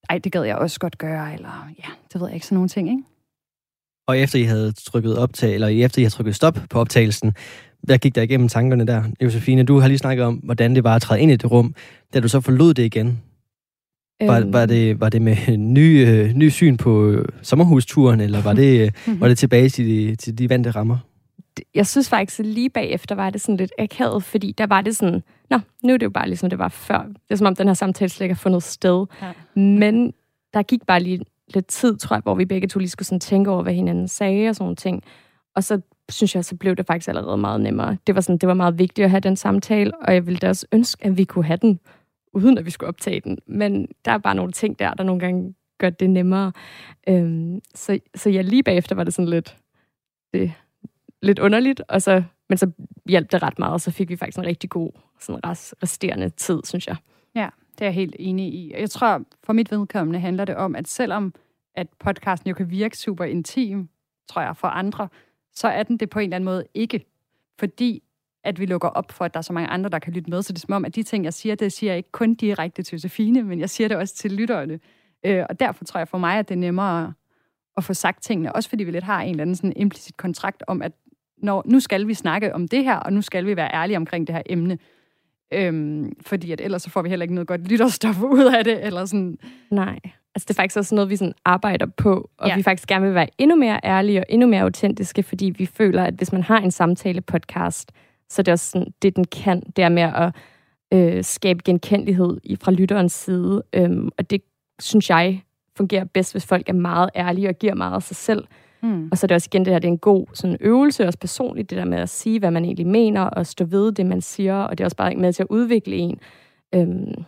ej, det gad jeg også godt gøre, eller ja, det ved jeg ikke, sådan nogle ting, ikke? Og efter I havde trykket optag, eller efter I havde trykket stop på optagelsen, hvad gik der igennem tankerne der? Josefine, du har lige snakket om, hvordan det var at træde ind i det rum. Da du så forlod det igen, var, øhm. var, det, var det med en ny, øh, ny syn på øh, sommerhusturen, eller var det, øh, var det tilbage til de, til de vante rammer? Jeg synes faktisk, at lige bagefter var det sådan lidt akavet, fordi der var det sådan, nå, nu er det jo bare ligesom det var før. Det er som om, den her samtale slet ikke har fundet sted. Ja. Men der gik bare lige lidt tid, tror jeg, hvor vi begge to lige skulle sådan tænke over, hvad hinanden sagde og sådan nogle ting. Og så synes jeg, så blev det faktisk allerede meget nemmere. Det var, sådan, det var meget vigtigt at have den samtale, og jeg ville da også ønske, at vi kunne have den, uden at vi skulle optage den. Men der er bare nogle ting der, der nogle gange gør det nemmere. Øhm, så, så ja, lige bagefter var det sådan lidt, det, lidt underligt, og så, men så hjalp det ret meget, og så fik vi faktisk en rigtig god sådan resterende tid, synes jeg. Ja, det er jeg helt enig i. Jeg tror, for mit vedkommende handler det om, at selvom at podcasten jo kan virke super intim, tror jeg, for andre, så er den det på en eller anden måde ikke. Fordi at vi lukker op for, at der er så mange andre, der kan lytte med. Så det er som om, at de ting, jeg siger, det siger jeg ikke kun direkte til Josefine, men jeg siger det også til lytterne. Øh, og derfor tror jeg for mig, at det er nemmere at få sagt tingene. Også fordi vi lidt har en eller anden sådan implicit kontrakt om, at når, nu skal vi snakke om det her, og nu skal vi være ærlige omkring det her emne. Øhm, fordi at ellers så får vi heller ikke noget godt lytterstof ud af det. Eller sådan. Nej. Altså det er faktisk også noget, vi sådan arbejder på, og ja. vi faktisk gerne vil være endnu mere ærlige og endnu mere autentiske, fordi vi føler, at hvis man har en samtale-podcast, så er det også sådan, det den kan, det er med at øh, skabe genkendelighed fra lytterens side. Øhm, og det synes jeg fungerer bedst, hvis folk er meget ærlige og giver meget af sig selv. Mm. Og så er det også igen det her, det er en god sådan, øvelse, også personligt, det der med at sige, hvad man egentlig mener, og stå ved det, man siger, og det er også bare med til at udvikle en. Øhm,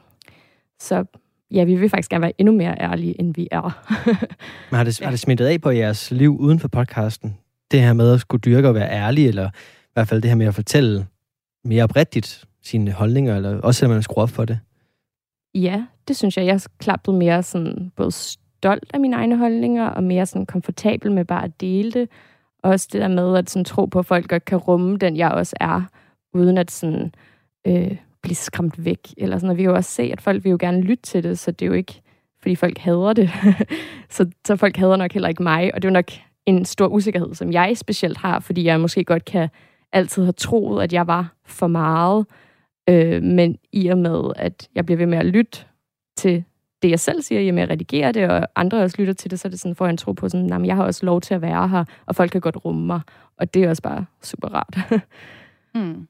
så ja, vi vil faktisk gerne være endnu mere ærlige, end vi er. Men har det, ja. har det smittet af på jeres liv uden for podcasten? Det her med at skulle dyrke og være ærlig, eller i hvert fald det her med at fortælle mere oprigtigt sine holdninger, eller også selvom man skruer op for det? Ja, det synes jeg. Jeg er klart blevet mere sådan, både stolt af mine egne holdninger, og mere sådan komfortabel med bare at dele det. Også det der med at sådan, tro på, at folk godt kan rumme den, jeg også er, uden at sådan, øh, blive skræmt væk. Eller sådan, og vi kan jo også se, at folk vil jo gerne lytte til det, så det er jo ikke, fordi folk hader det. så, så folk hader nok heller ikke mig, og det er jo nok en stor usikkerhed, som jeg specielt har, fordi jeg måske godt kan altid have troet, at jeg var for meget, øh, men i og med, at jeg bliver ved med at lytte til det, jeg selv siger, i og med at redigere det, og andre også lytter til det, så er det sådan, får jeg en tro på, sådan, at jeg har også lov til at være her, og folk kan godt rumme mig, og det er også bare super rart. mm.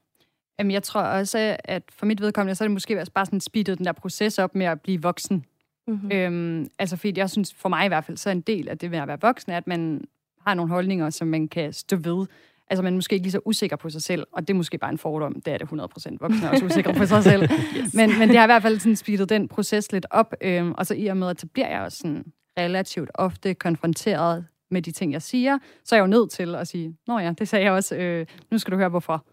Jamen, jeg tror også, at for mit vedkommende, så er det måske bare sådan speedet den der proces op med at blive voksen. Mm-hmm. Øhm, altså, fordi jeg synes, for mig i hvert fald, så er en del af det med at være voksen, er, at man har nogle holdninger, som man kan stå ved. Altså, man er måske ikke lige så usikker på sig selv, og det er måske bare en fordom. Det er det 100% voksne også usikker på sig selv. yes. men, men det har i hvert fald sådan speedet den proces lidt op, øhm, og så i og med, at så bliver jeg også sådan relativt ofte konfronteret med de ting, jeg siger, så er jeg jo nødt til at sige, nå ja, det sagde jeg også, øh, nu skal du høre hvorfor.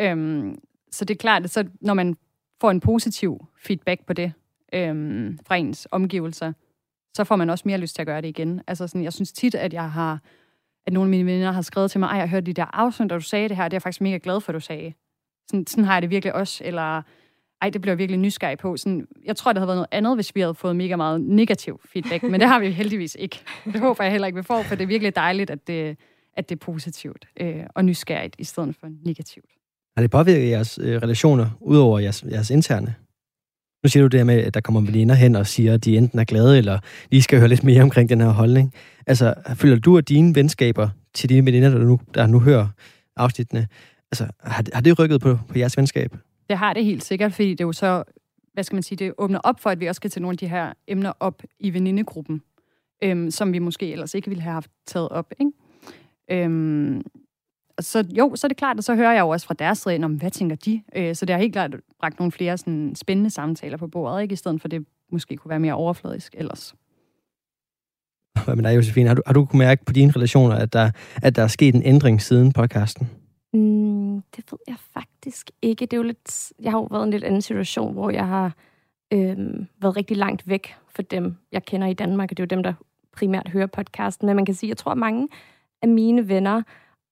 Øhm, så det er klart, at så, når man får en positiv feedback på det øhm, fra ens omgivelser, så får man også mere lyst til at gøre det igen. Altså sådan, jeg synes tit, at jeg har, at nogle af mine venner har skrevet til mig, ej, jeg hørte de der afsnit, da du sagde det her, det er jeg faktisk mega glad for, at du sagde. Sådan, sådan har jeg det virkelig også, eller ej, det bliver jeg virkelig nysgerrig på. Sådan, jeg tror, det havde været noget andet, hvis vi havde fået mega meget negativ feedback, men det har vi heldigvis ikke. Det håber jeg heller ikke, vi får, for det er virkelig dejligt, at det, at det er positivt øh, og nysgerrigt, i stedet for negativt. Har det påvirket jeres øh, relationer, udover jeres, jeres interne? Nu siger du det her med, at der kommer veninder hen og siger, at de enten er glade, eller lige skal høre lidt mere omkring den her holdning. Altså, føler du, at dine venskaber til dine veninder, der nu, der nu hører afsnittene, altså, har, har det rykket på, på jeres venskab? Det har det helt sikkert, fordi det er jo så, hvad skal man sige, det åbner op for, at vi også skal tage nogle af de her emner op i venindegruppen. øhm, som vi måske ellers ikke ville have haft taget op. Ikke? Øhm, så jo, så er det klart, at så hører jeg jo også fra deres side, om hvad tænker de? Øh, så det har helt klart bragt nogle flere sådan, spændende samtaler på bordet, ikke? i stedet for det måske kunne være mere overfladisk ellers. Hvad med dig, Josefine? Har du, har du kunnet mærke på dine relationer, at der, at der er sket en ændring siden podcasten? Mm, det ved jeg faktisk ikke. Det er jo lidt, jeg har jo været i en lidt anden situation, hvor jeg har øhm, været rigtig langt væk fra dem, jeg kender i Danmark, og det er jo dem, der primært hører podcasten. Men man kan sige, jeg tror, at mange af mine venner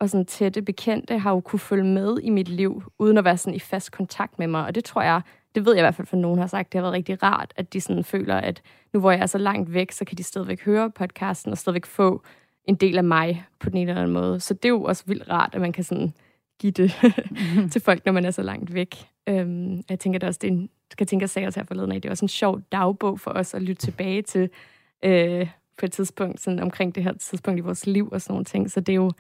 og sådan tætte bekendte har jo kunne følge med i mit liv, uden at være sådan i fast kontakt med mig. Og det tror jeg, det ved jeg i hvert fald, for nogen har sagt, det har været rigtig rart, at de sådan føler, at nu hvor jeg er så langt væk, så kan de stadigvæk høre podcasten og stadigvæk få en del af mig på den ene eller anden måde. Så det er jo også vildt rart, at man kan sådan give det til folk, når man er så langt væk. Øhm, jeg tænker, det også, det er en, skal tænke, at også her forleden af, det er også en sjov dagbog for os at lytte tilbage til øh, på et tidspunkt, sådan omkring det her tidspunkt i vores liv og sådan nogle ting. Så det er jo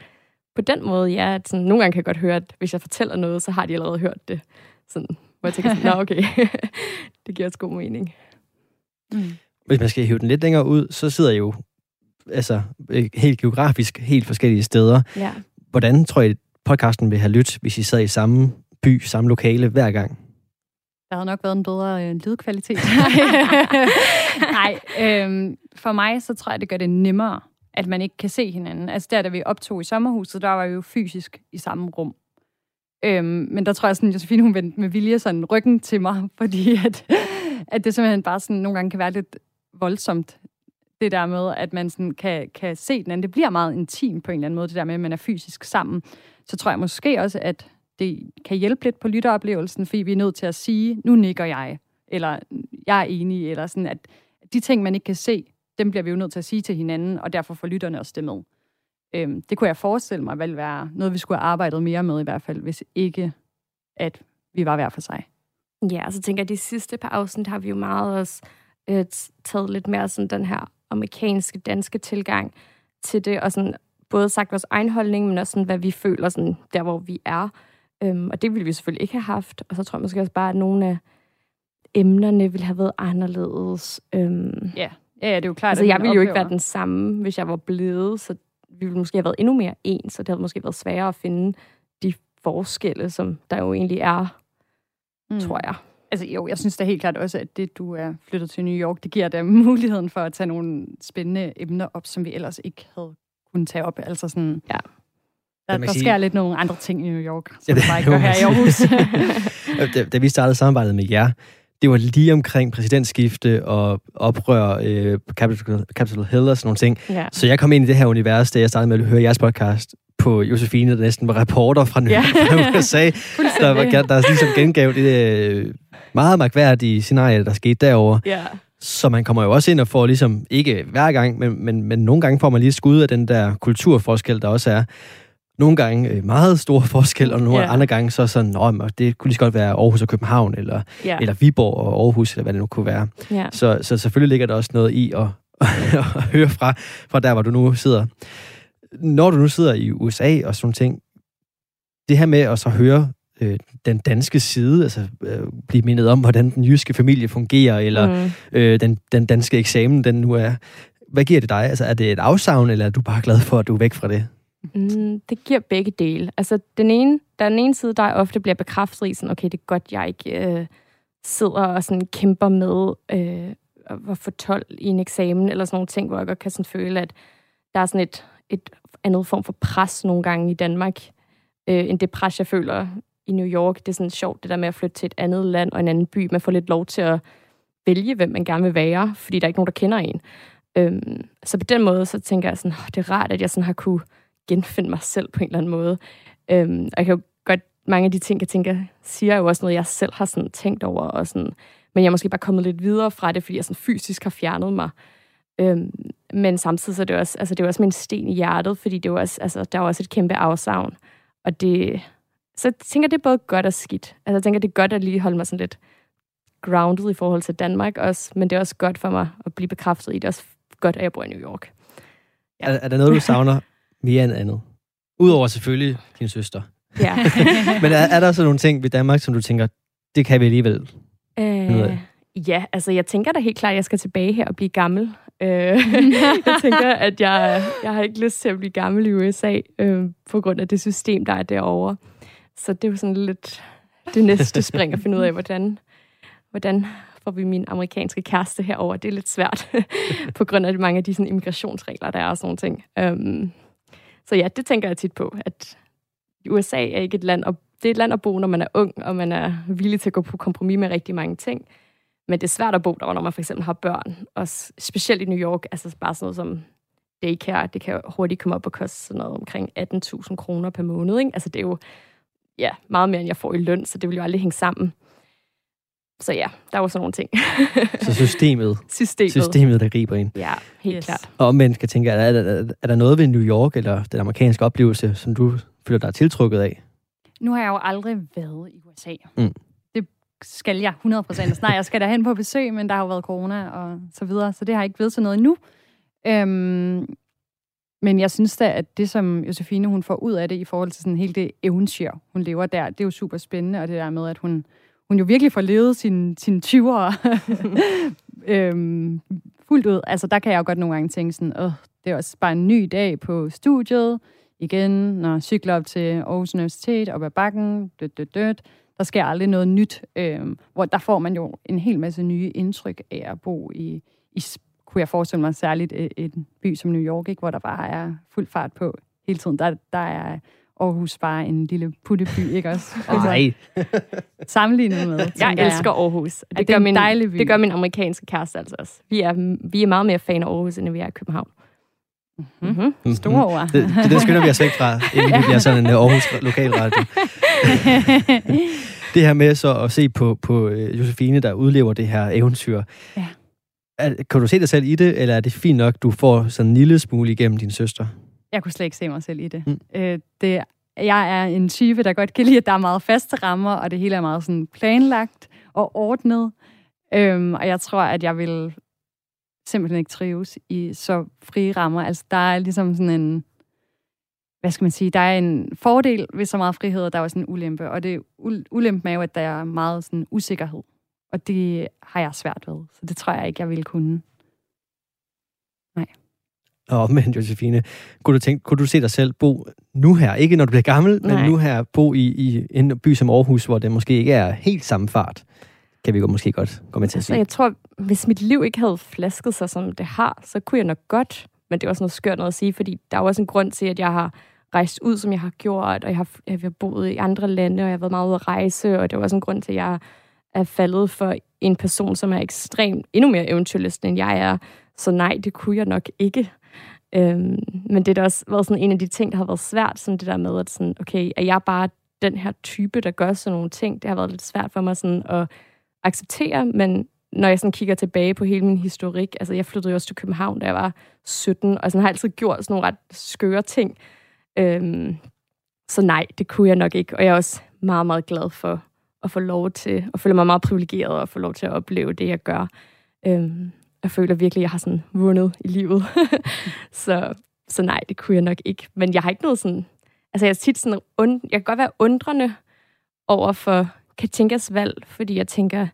på den måde, ja, at sådan, nogle gange kan jeg godt høre, at hvis jeg fortæller noget, så har de allerede hørt det. Sådan, hvor jeg tænker sådan, nå okay, det giver også god mening. Mm. Hvis man skal hive den lidt længere ud, så sidder jeg jo altså, øh, helt geografisk helt forskellige steder. Ja. Hvordan tror I, podcasten vil have lyttet, hvis I sad i samme by, samme lokale hver gang? Der havde nok været en bedre øh, lydkvalitet. Nej, øhm, for mig så tror jeg, det gør det nemmere, at man ikke kan se hinanden. Altså der, da vi optog i sommerhuset, der var vi jo fysisk i samme rum. Øhm, men der tror jeg sådan, Josefine, hun vendte med vilje sådan ryggen til mig, fordi at, at det simpelthen bare sådan nogle gange kan være lidt voldsomt, det der med, at man sådan kan, kan se den anden. Det bliver meget intimt på en eller anden måde, det der med, at man er fysisk sammen. Så tror jeg måske også, at det kan hjælpe lidt på lytteoplevelsen, fordi vi er nødt til at sige, nu nikker jeg, eller jeg er enig, eller sådan, at de ting, man ikke kan se, dem bliver vi jo nødt til at sige til hinanden, og derfor får lytterne også det med. Øhm, det kunne jeg forestille mig vel være noget, vi skulle have arbejdet mere med i hvert fald, hvis ikke, at vi var hver for sig. Ja, så tænker jeg, at de sidste par afsnit har vi jo meget også øh, taget lidt mere sådan den her amerikanske, danske tilgang til det, og sådan både sagt vores egen holdning, men også sådan, hvad vi føler sådan, der, hvor vi er. Øhm, og det ville vi selvfølgelig ikke have haft. Og så tror jeg måske også bare, at nogle af emnerne ville have været anderledes. Øhm, ja. Ja, det er jo klart. Altså, jeg ville jo ikke være den samme, hvis jeg var blevet, så vi ville måske have været endnu mere ens, så det havde måske været sværere at finde de forskelle, som der jo egentlig er, mm. tror jeg. Altså jo, jeg synes da helt klart også, at det, du er flyttet til New York, det giver dig muligheden for at tage nogle spændende emner op, som vi ellers ikke havde kunnet tage op. Altså sådan, ja. Der, der sker lidt nogle andre ting i New York, som ja, det, bare ikke gør her i Aarhus. da, da vi startede samarbejdet med jer, det var lige omkring præsidentskifte og oprør øh, Capitol, Capitol Hill og sådan nogle ting. Ja. Så jeg kom ind i det her univers, da jeg startede med at høre jeres podcast på Josefine, der næsten var reporter fra, ja. fra USA, der, var, der ligesom gengav det øh, meget magværdige scenarie, der skete derovre. Ja. Så man kommer jo også ind og får ligesom, ikke hver gang, men, men, men nogle gange får man lige skud af den der kulturforskel, der også er. Nogle gange øh, meget store forskel, og nogle yeah. andre gange så sådan, Nå, det kunne lige så godt være Aarhus og København, eller, yeah. eller Viborg og Aarhus, eller hvad det nu kunne være. Yeah. Så, så selvfølgelig ligger der også noget i at, at høre fra, fra der, hvor du nu sidder. Når du nu sidder i USA og sådan ting, det her med at så høre øh, den danske side, altså øh, blive mindet om, hvordan den jyske familie fungerer, eller mm. øh, den, den danske eksamen, den nu er. Hvad giver det dig? Altså, er det et afsavn, eller er du bare glad for, at du er væk fra det? Mm, det giver begge dele. Altså, den ene, der er den ene side, der ofte bliver bekræftet i sådan, okay, det er godt, jeg ikke øh, sidder og sådan kæmper med øh, at få 12 i en eksamen, eller sådan nogle ting, hvor jeg godt kan sådan føle, at der er sådan et, et andet form for pres nogle gange i Danmark, øh, end det pres, jeg føler i New York. Det er sådan sjovt, det der med at flytte til et andet land og en anden by. Man får lidt lov til at vælge, hvem man gerne vil være, fordi der er ikke nogen, der kender en. Øhm, så på den måde, så tænker jeg sådan, oh, det er rart, at jeg sådan har kunne genfinde mig selv på en eller anden måde. Øhm, og jeg kan jo godt, mange af de ting, jeg tænker, siger jo også noget, jeg selv har sådan tænkt over, og sådan, men jeg er måske bare kommet lidt videre fra det, fordi jeg sådan fysisk har fjernet mig. Øhm, men samtidig så er det også, altså det er også min sten i hjertet, fordi det er også, altså, der er også et kæmpe afsavn. Og det, så jeg tænker, det er både godt og skidt. Altså jeg tænker, det er godt at lige holde mig sådan lidt grounded i forhold til Danmark også, men det er også godt for mig at blive bekræftet i. Det er også godt, at jeg bor i New York. Ja. Er, er der noget, du savner mere end andet? Udover selvfølgelig din søster. Ja. men er, er der så nogle ting ved Danmark, som du tænker, det kan vi alligevel? Øh, ja, altså jeg tænker da helt klart, at jeg skal tilbage her og blive gammel. Øh, jeg tænker, at jeg, jeg har ikke lyst til at blive gammel i USA, øh, på grund af det system, der er derovre. Så det er jo sådan lidt det næste spring at finde ud af, hvordan, hvordan får vi min amerikanske kæreste herover. Det er lidt svært, på grund af mange af de sådan, immigrationsregler, der er og sådan ting. Um, så ja, det tænker jeg tit på, at USA er ikke et land, og det er et land at bo, når man er ung, og man er villig til at gå på kompromis med rigtig mange ting. Men det er svært at bo der, når man for eksempel har børn. Og specielt i New York, altså bare sådan noget som daycare, det kan hurtigt komme op og koste sådan noget omkring 18.000 kroner per måned. Ikke? Altså det er jo ja, meget mere, end jeg får i løn, så det vil jo aldrig hænge sammen. Så ja, der er jo sådan nogle ting. så systemet, systemet. systemet, der griber ind. Ja, helt yes. klart. Og men skal tænke, er der, er, er der noget ved New York, eller den amerikanske oplevelse, som du føler dig tiltrukket af? Nu har jeg jo aldrig været i USA. Mm. Det skal jeg 100%. Snart jeg skal derhen på besøg, men der har jo været corona og så videre, så det har ikke været til noget endnu. Øhm, men jeg synes da, at det, som Josefine hun får ud af det, i forhold til sådan hele det eventyr, hun lever der, det er jo super spændende, og det der med, at hun, hun jo virkelig får levet sine, sine 20'ere øhm, fuldt ud. Altså, der kan jeg jo godt nogle gange tænke sådan, Åh, det er også bare en ny dag på studiet, igen, når jeg cykler op til Aarhus Universitet, op ad bakken, død, død, død. Der sker aldrig noget nyt, øhm, hvor der får man jo en hel masse nye indtryk af at bo i, i kunne jeg forestille mig særligt en by som New York, ikke, hvor der bare er fuld fart på hele tiden. Der, der er Aarhus bare en lille putteby, ikke også? Altså, Nej. sammenlignet med. Jeg elsker Aarhus. Det, det, gør min, by. det gør min amerikanske kæreste altså også. Vi er, vi er meget mere fan af Aarhus, end vi er i København. Mm-hmm. Mm-hmm. Store ord. Det, det, det skynder vi os væk fra, inden vi bliver sådan en øh, Aarhus lokalradio. det her med så at se på, på øh, Josefine, der udlever det her eventyr. Ja er, kan du se dig selv i det, eller er det fint nok, du får sådan en lille smule igennem din søster? Jeg kunne slet ikke se mig selv i det. Mm. Øh, det jeg er en type, der godt kan lide, at der er meget faste rammer, og det hele er meget sådan planlagt og ordnet. Øhm, og jeg tror, at jeg vil simpelthen ikke trives i så frie rammer. Altså, der er ligesom sådan en... Hvad skal man sige? Der er en fordel ved så meget frihed, og der er også en ulempe. Og det ulempe er jo, at der er meget sådan usikkerhed. Og det har jeg svært ved, så det tror jeg ikke, jeg ville kunne. Og men Josefine, kunne du, tænke, kunne du se dig selv bo nu her, ikke når du bliver gammel, Nej. men nu her bo i, i en by som Aarhus, hvor det måske ikke er helt samme fart? Kan vi jo måske godt gå med til at altså, sige. Jeg tror, hvis mit liv ikke havde flasket sig, som det har, så kunne jeg nok godt, men det er også noget skørt noget at sige, fordi der er også en grund til, at jeg har rejst ud, som jeg har gjort, og jeg har, jeg har boet i andre lande, og jeg har været meget ude at rejse, og det er også en grund til, at jeg er faldet for en person, som er ekstremt endnu mere eventyrlysten, end jeg er. Så nej, det kunne jeg nok ikke. Øhm, men det har da også været sådan en af de ting, der har været svært, sådan det der med, at sådan, okay, er jeg bare den her type, der gør sådan nogle ting? Det har været lidt svært for mig sådan at acceptere, men når jeg sådan kigger tilbage på hele min historik, altså jeg flyttede jo også til København, da jeg var 17, og sådan har altid gjort sådan nogle ret skøre ting. Øhm, så nej, det kunne jeg nok ikke, og jeg er også meget, meget glad for, at få lov til, og føler mig meget privilegeret at få lov til at opleve det, jeg gør. Øhm, jeg føler virkelig, at jeg har sådan vundet i livet. så, så nej, det kunne jeg nok ikke. Men jeg har ikke noget sådan... Altså, jeg er tit sådan... Und, jeg kan godt være undrende over for Katinkas valg, fordi jeg tænker,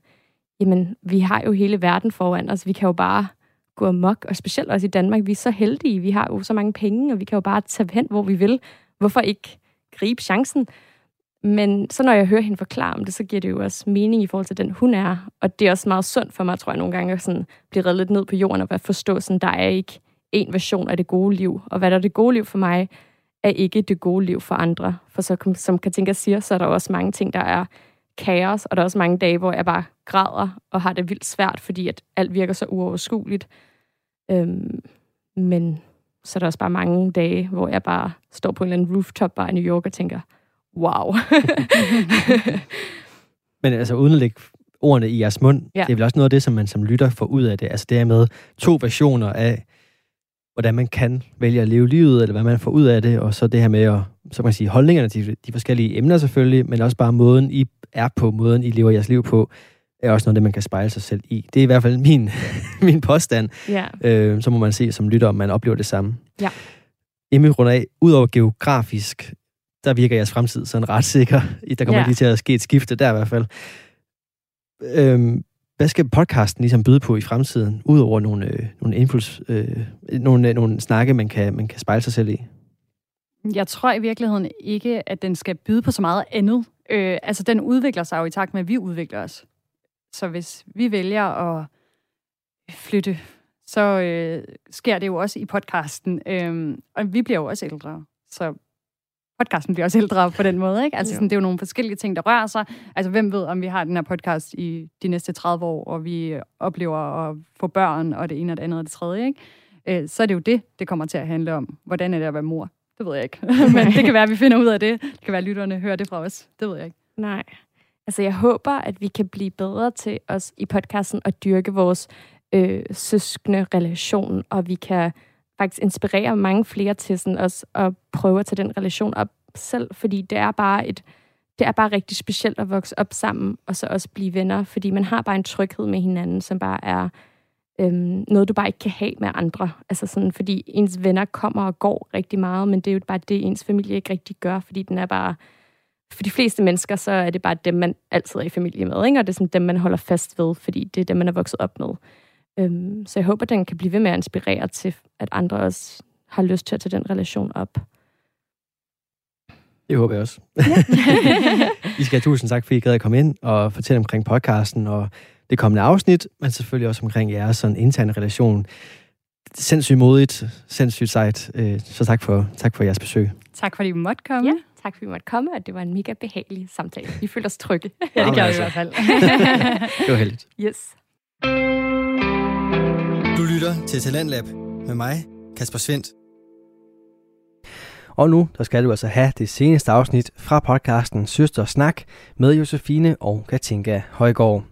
jamen, vi har jo hele verden foran os. Vi kan jo bare gå amok, og specielt også i Danmark. Vi er så heldige. Vi har jo så mange penge, og vi kan jo bare tage hen, hvor vi vil. Hvorfor ikke gribe chancen? Men så når jeg hører hende forklare om det, så giver det jo også mening i forhold til den, hun er. Og det er også meget sundt for mig, tror jeg, nogle gange at sådan blive reddet lidt ned på jorden og forstå, sådan, der er ikke en version af det gode liv. Og hvad der er det gode liv for mig, er ikke det gode liv for andre. For så, som Katinka siger, så er der også mange ting, der er kaos, og der er også mange dage, hvor jeg bare græder og har det vildt svært, fordi at alt virker så uoverskueligt. Øhm, men så er der også bare mange dage, hvor jeg bare står på en eller anden rooftop bare i New York og tænker, wow. Men altså uden at lægge ordene i jeres mund, ja. det er vel også noget af det, som man som lytter får ud af det. Altså det er med to versioner af, hvordan man kan vælge at leve livet, eller hvad man får ud af det, og så det her med at, så man sige, holdningerne til de forskellige emner selvfølgelig, men også bare måden, I er på, måden, I lever jeres liv på, er også noget, det man kan spejle sig selv i. Det er i hvert fald min, min påstand. Ja. Øh, så må man se som lytter, om man oplever det samme. Ja. Emil runder af, udover geografisk, der virker jeres fremtid sådan ret sikker. Der kommer ja. lige til at ske et skifte der i hvert fald. Øhm, hvad skal podcasten ligesom byde på i fremtiden, udover nogle, øh, nogle, impuls, øh, nogle, øh, nogle snakke, man kan, man kan spejle sig selv i? Jeg tror i virkeligheden ikke, at den skal byde på så meget andet. Øh, altså, den udvikler sig jo i takt med, at vi udvikler os. Så hvis vi vælger at flytte, så øh, sker det jo også i podcasten. Øh, og vi bliver jo også ældre. Så podcasten bliver også ældre på den måde, ikke? Altså, sådan, det er jo nogle forskellige ting, der rører sig. Altså, hvem ved, om vi har den her podcast i de næste 30 år, og vi oplever at få børn, og det ene og det andet og det tredje, ikke? Øh, så er det jo det, det kommer til at handle om. Hvordan er det at være mor? Det ved jeg ikke. Men det kan være, at vi finder ud af det. Det kan være, at lytterne hører det fra os. Det ved jeg ikke. Nej. Altså, jeg håber, at vi kan blive bedre til os i podcasten at dyrke vores øh, søskende relation, og vi kan faktisk inspirere mange flere til sådan også at prøve at tage den relation op selv, fordi det er bare et det er bare rigtig specielt at vokse op sammen, og så også blive venner, fordi man har bare en tryghed med hinanden, som bare er øhm, noget, du bare ikke kan have med andre. Altså sådan, fordi ens venner kommer og går rigtig meget, men det er jo bare det, ens familie ikke rigtig gør, fordi den er bare... For de fleste mennesker, så er det bare dem, man altid er i familie med, ikke? og det er sådan dem, man holder fast ved, fordi det er dem, man er vokset op med. Øhm, så jeg håber, den kan blive ved med at inspirere til, at andre også har lyst til at tage den relation op. Det håber jeg også. Ja. I skal have tusind tak, fordi I gad at komme ind og fortælle omkring podcasten og det kommende afsnit, men selvfølgelig også omkring jeres sådan interne relation. Sindssygt modigt, sindssygt sejt. Øh, så tak for, tak for jeres besøg. Tak fordi vi måtte komme. Ja, tak fordi vi måtte komme, og det var en mega behagelig samtale. Vi følte os trygge. ja, det gør vi i altså. hvert fald. det var heldigt. Yes. Du lytter til Talentlab med mig, Kasper Svendt. Og nu der skal du altså have det seneste afsnit fra podcasten Søster Snak med Josefine og Katinka Højgaard.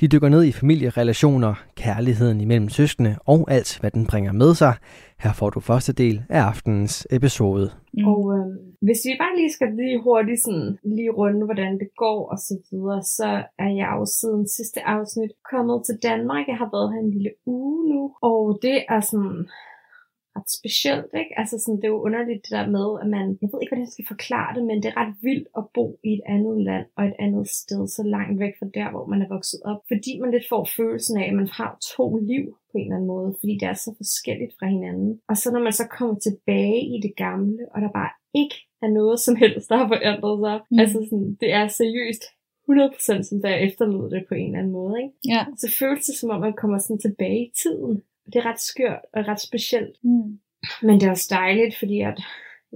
De dykker ned i familierelationer, kærligheden imellem søskende og alt, hvad den bringer med sig. Her får du første del af aftenens episode. Mm. Og øh, hvis vi bare lige skal lige hurtigt sådan, lige runde, hvordan det går og så videre, så er jeg jo siden sidste afsnit kommet til Danmark. Jeg har været her en lille uge nu, og det er sådan ret specielt, ikke? Altså sådan, det er jo underligt det der med, at man, jeg ved ikke, hvordan jeg skal forklare det, men det er ret vildt at bo i et andet land og et andet sted, så langt væk fra der, hvor man er vokset op. Fordi man lidt får følelsen af, at man har to liv på en eller anden måde, fordi det er så forskelligt fra hinanden. Og så når man så kommer tilbage i det gamle, og der bare ikke er noget som helst, der har forandret sig. Mm. Altså sådan, det er seriøst 100% som da jeg efterlod det på en eller anden måde. Ikke? Ja. Så føles det som om, man kommer sådan tilbage i tiden. Det er ret skørt og ret specielt. Mm. Men det er også dejligt, fordi at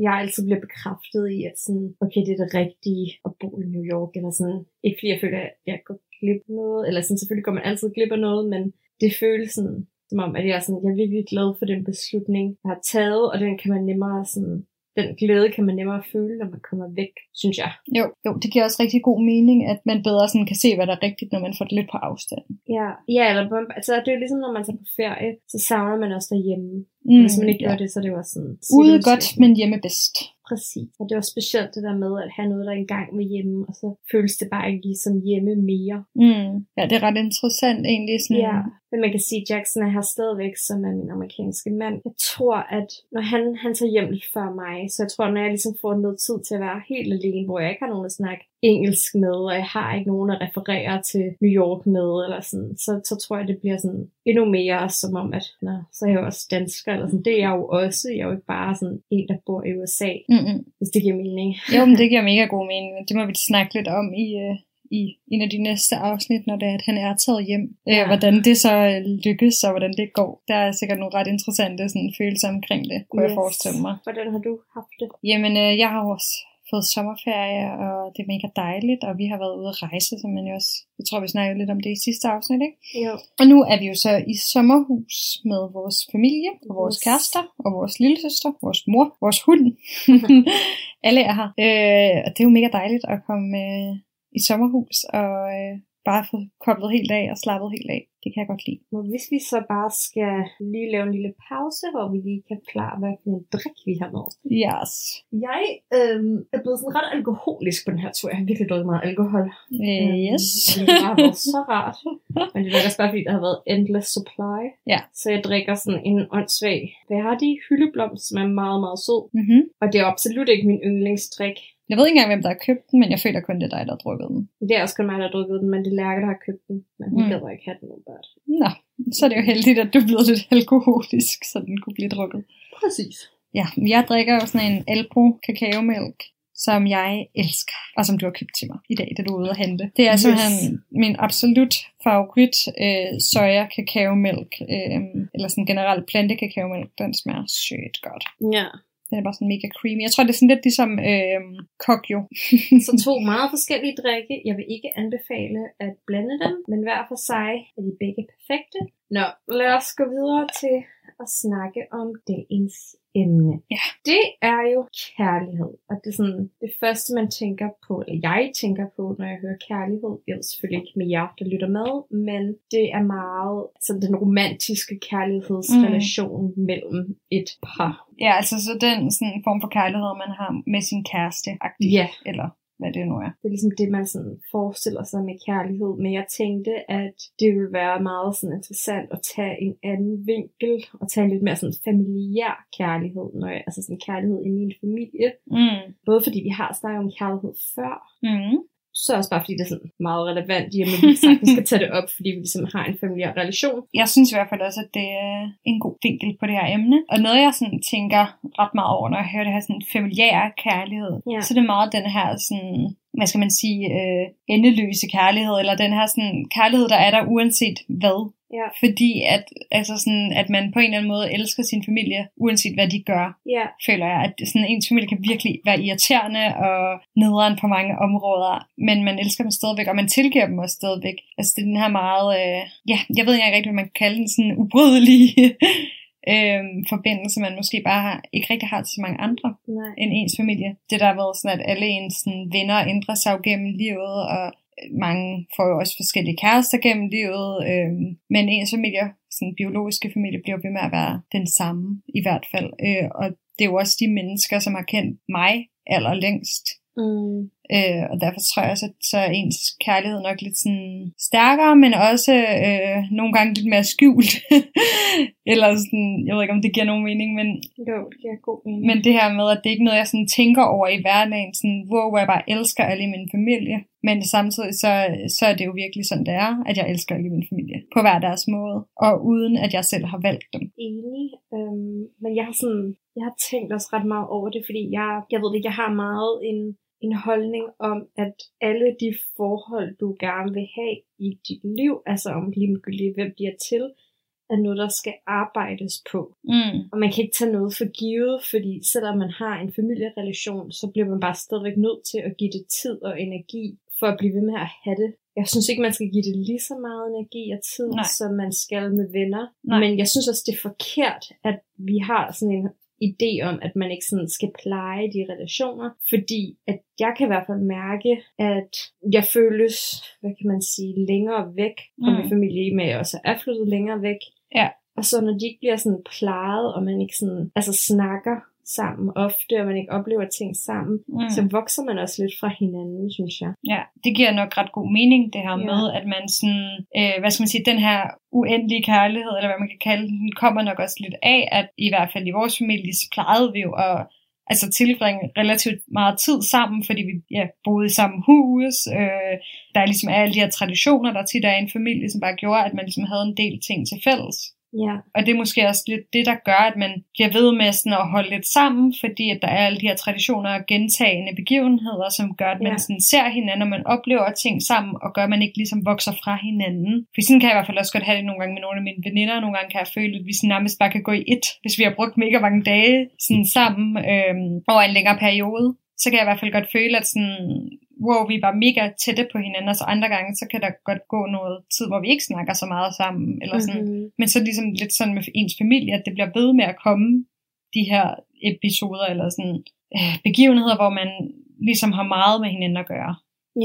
jeg altid bliver bekræftet i, at sådan, okay, det er det rigtige at bo i New York, eller sådan, ikke fordi jeg føler, at jeg går glip af noget, eller sådan, selvfølgelig går man altid glip af noget, men det føles sådan, som om, at jeg er, sådan, jeg er virkelig glad for den beslutning, jeg har taget, og den kan man nemmere sådan, den glæde kan man nemmere føle, når man kommer væk, synes jeg. Jo, jo, det giver også rigtig god mening, at man bedre sådan kan se, hvad der er rigtigt, når man får det lidt på afstand. Ja, ja eller altså, det er jo ligesom, når man tager på ferie, så savner man også derhjemme. Mm, hvis man ikke ja. gør det, så er det jo også sådan... Ude godt, men hjemme bedst. Præcis. Og det er også specielt det der med at have noget, der er engang med hjemme, og så føles det bare ikke ligesom hjemme mere. Mm. Ja, det er ret interessant egentlig. Sådan, Ja, men man kan sige, at Jackson er her stadigvæk, som er min amerikanske mand. Jeg tror, at når han, han tager hjem lidt før mig, så jeg tror, når jeg ligesom får noget tid til at være helt alene, hvor jeg ikke har nogen at snakke engelsk med, og jeg har ikke nogen at referere til New York med, eller sådan, så, så tror jeg, det bliver sådan endnu mere som om, at nå, så er jeg jo også dansker, eller sådan. Det er jeg jo også. Jeg er jo ikke bare sådan en, der bor i USA, Mm-mm. hvis det giver mening. Jo, men det giver mega god mening. men Det må vi snakke lidt om i, øh, i en af de næste afsnit, når det er, at han er taget hjem. Ja. Ja. Øh, hvordan det så øh, lykkes, og hvordan det går. Der er sikkert nogle ret interessante sådan, følelser omkring det, kunne yes. jeg forestille mig. Hvordan har du haft det? Jamen, øh, jeg har også fået sommerferie, og det er mega dejligt, og vi har været ude at rejse, som man jo også, jeg tror, vi snakkede lidt om det i sidste afsnit, ikke? Jo. Og nu er vi jo så i sommerhus med vores familie, og vores Yes. kærester, og vores lillesøster, vores mor, vores hund. Alle er her. Øh, og det er jo mega dejligt at komme øh, i sommerhus og øh, bare få koblet helt af og slappet helt af. Det kan jeg godt lide. Og hvis vi så bare skal lige lave en lille pause, hvor vi lige kan forklare, hvad for en drik vi har med. Yes. Jeg øhm, er blevet sådan ret alkoholisk på den her tur. Jeg har virkelig drukket meget alkohol. Øh, yes. Øhm, det har været så rart. Men det er også bare, fordi der har været endless supply. Ja. Så jeg drikker sådan en åndssvag Verdi hyldeblomst, som er meget, meget sød. Mm-hmm. Og det er absolut ikke min yndlingsdrik. Jeg ved ikke engang, hvem der har købt den, men jeg føler kun, det er dig, der har drukket den. Det er også kun mig, der har drukket den, men det er Lærke, der har købt den. Men hun Mm. gad ikke have den åbenbart. Nå, så er det jo heldigt, at du blevet lidt alkoholisk, så den kunne blive drukket. Præcis. Ja, jeg drikker jo sådan en Alpro kakaomælk, som jeg elsker, og som du har købt til mig i dag, da du er ude at handle. Det er Yes. simpelthen min absolut favorit øh, soja kakaomælk, øh, eller sådan generelt plante kakaomælk. Den smager sygt godt. Ja. Den er bare sådan mega creamy. Jeg tror, det er sådan lidt ligesom øh, kokjo. Så to meget forskellige drikke. Jeg vil ikke anbefale at blande dem, men hver for sig er de begge perfekte. Nå, lad os gå videre til at snakke om dagens emne. Ja. Det er jo kærlighed, og det er sådan det første, man tænker på, eller jeg tænker på, når jeg hører kærlighed. Jeg ved selvfølgelig ikke med jer, der lytter med, men det er meget sådan den romantiske kærlighedsrelation mm. mellem et par. Ja, altså så den sådan form for kærlighed, man har med sin kæreste, Ja. eller hvad det nu er. Det er ligesom det, man sådan forestiller sig med kærlighed. Men jeg tænkte, at det ville være meget sådan interessant at tage en anden vinkel, og tage en lidt mere sådan familiær kærlighed, når jeg, altså sådan kærlighed i min familie. Mm. Både fordi vi har snakket om kærlighed før, Mm. Så også bare fordi det er sådan meget relevant i, at vi sagtens skal tage det op, fordi vi ligesom har en familiær relation. Jeg synes i hvert fald også, at det er en god vinkel på det her emne. Og noget, jeg sådan tænker ret meget over, når jeg hører det her sådan familiære kærlighed, Ja. så det er meget den her sådan, hvad skal man sige, øh, endeløse kærlighed, eller den her sådan kærlighed, der er der uanset hvad. Ja. Fordi at, altså sådan, at man på en eller anden måde elsker sin familie, uanset hvad de gør, Ja, føler jeg, at sådan ens familie kan virkelig være irriterende og nederen på mange områder, men man elsker dem stadigvæk, og man tilgiver dem også stadigvæk. Altså det er den her meget, øh, ja, jeg ved ikke rigtig, hvad man kan kalde den, sådan ubrydelige øh, forbindelse, man måske bare har, ikke rigtig har til så mange andre nej. end ens familie. Det der har været sådan, at alle ens sådan, venner ændrer sig jo gennem livet, og mange får jo også forskellige kærester gennem livet, øh, men ens familie, sådan biologiske familie, bliver ved med at være den samme i hvert fald. Øh, og det er jo også de mennesker, som har kendt mig allerlængst. Mm. Øh, og derfor tror jeg også, at så er ens kærlighed nok lidt sådan stærkere, men også øh, nogle gange lidt mere skjult. Eller sådan, jeg ved ikke, om det giver nogen mening, men Jo, det giver god mening. men det her med, at det ikke er noget, jeg sådan tænker over i hverdagen, sådan, hvor, hvor jeg bare elsker alle i min familie. Men samtidig så, så er det jo virkelig sådan, det er, at jeg elsker alle i min familie. På hver deres måde. Og uden at jeg selv har valgt dem. enig, øhm, men jeg har sådan, jeg har tænkt også ret meget over det, fordi jeg, jeg ved det, jeg har meget en, en holdning om, at alle de forhold, du gerne vil have i dit liv, altså om ligegyldigt, hvem de er til, er noget, der skal arbejdes på. Mm. Og man kan ikke tage noget for givet, fordi selvom man har en familierelation, så bliver man bare stadigvæk nødt til at give det tid og energi for at blive ved med at have det. Jeg synes ikke, man skal give det lige så meget energi og tid, Nej. som man skal med venner. Nej. Men jeg synes også, det er forkert, at vi har sådan en idé om, at man ikke sådan skal pleje de relationer, fordi at jeg kan i hvert fald mærke, at jeg føles, hvad kan man sige, længere væk fra Mm. min familie, med at jeg også er flyttet længere væk. Ja. Og så når de ikke bliver sådan plejet, og man ikke sådan, altså snakker sammen ofte, og man ikke oplever ting sammen, Mm. så vokser man også lidt fra hinanden, synes jeg. Ja, det giver nok ret god mening, det her Ja. med, at man sådan, øh, hvad skal man sige, den her uendelige kærlighed, eller hvad man kan kalde den, kommer nok også lidt af, at i hvert fald i vores familie, så plejede vi jo at altså tilbringe relativt meget tid sammen, fordi vi ja, boede i samme hus. Øh, der er ligesom alle de her traditioner, der tit er i en familie, som bare gjorde, at man ligesom havde en del ting til fælles. Ja, Og det er måske også lidt det, der gør, at man bliver ved med sådan at holde lidt sammen, fordi at der er alle de her traditioner og gentagende begivenheder, som gør, at man Ja. sådan ser hinanden, og man oplever ting sammen, og gør, at man ikke ligesom vokser fra hinanden. For sådan kan jeg i hvert fald også godt have det nogle gange med nogle af mine veninder, og nogle gange kan jeg føle, at vi sådan nærmest bare kan gå i et, hvis vi har brugt mega mange dage sådan sammen øhm, over en længere periode. Så kan jeg i hvert fald godt føle, at sådan, wow, vi er bare mega tætte på hinanden, og så andre gange, så kan der godt gå noget tid, hvor vi ikke snakker så meget sammen, eller sådan. mm-hmm. Men så ligesom lidt sådan med ens familie, at det bliver ved med at komme de her episoder, eller sådan øh, begivenheder, hvor man ligesom har meget med hinanden at gøre.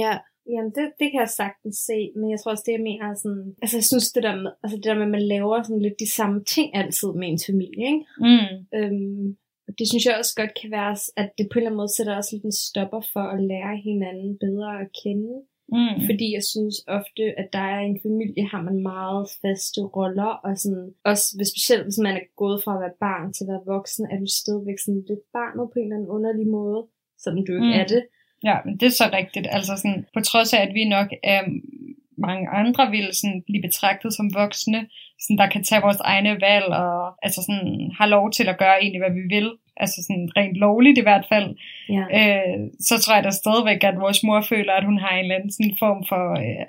ja. Jamen, det, det kan jeg sagtens se, men jeg tror også, det jeg mener er sådan, altså jeg synes det der med, altså det der med, at man laver sådan lidt de samme ting altid med ens familie, ikke? Mm. Øhm, og det synes jeg også godt kan være, at det på en eller anden måde sætter også lidt en stopper for at lære hinanden bedre at kende. Mm. Fordi jeg synes ofte, at der er i en familie, har man meget faste roller, og sådan, også hvis, specielt hvis man er gået fra at være barn til at være voksen, er du stadigvæk sådan lidt barnet på en eller anden underlig måde, selvom du ikke mm. er det. Ja, men det er så rigtigt. Altså sådan, på trods af, at vi nok er mange andre vil sådan blive betragtet som voksne, sådan, der kan tage vores egne valg og altså sådan, har lov til at gøre egentlig, hvad vi vil. Altså sådan rent lovligt i hvert fald. Ja. Øh, så tror jeg da stadigvæk, at vores mor føler, at hun har en eller anden sådan form for øh,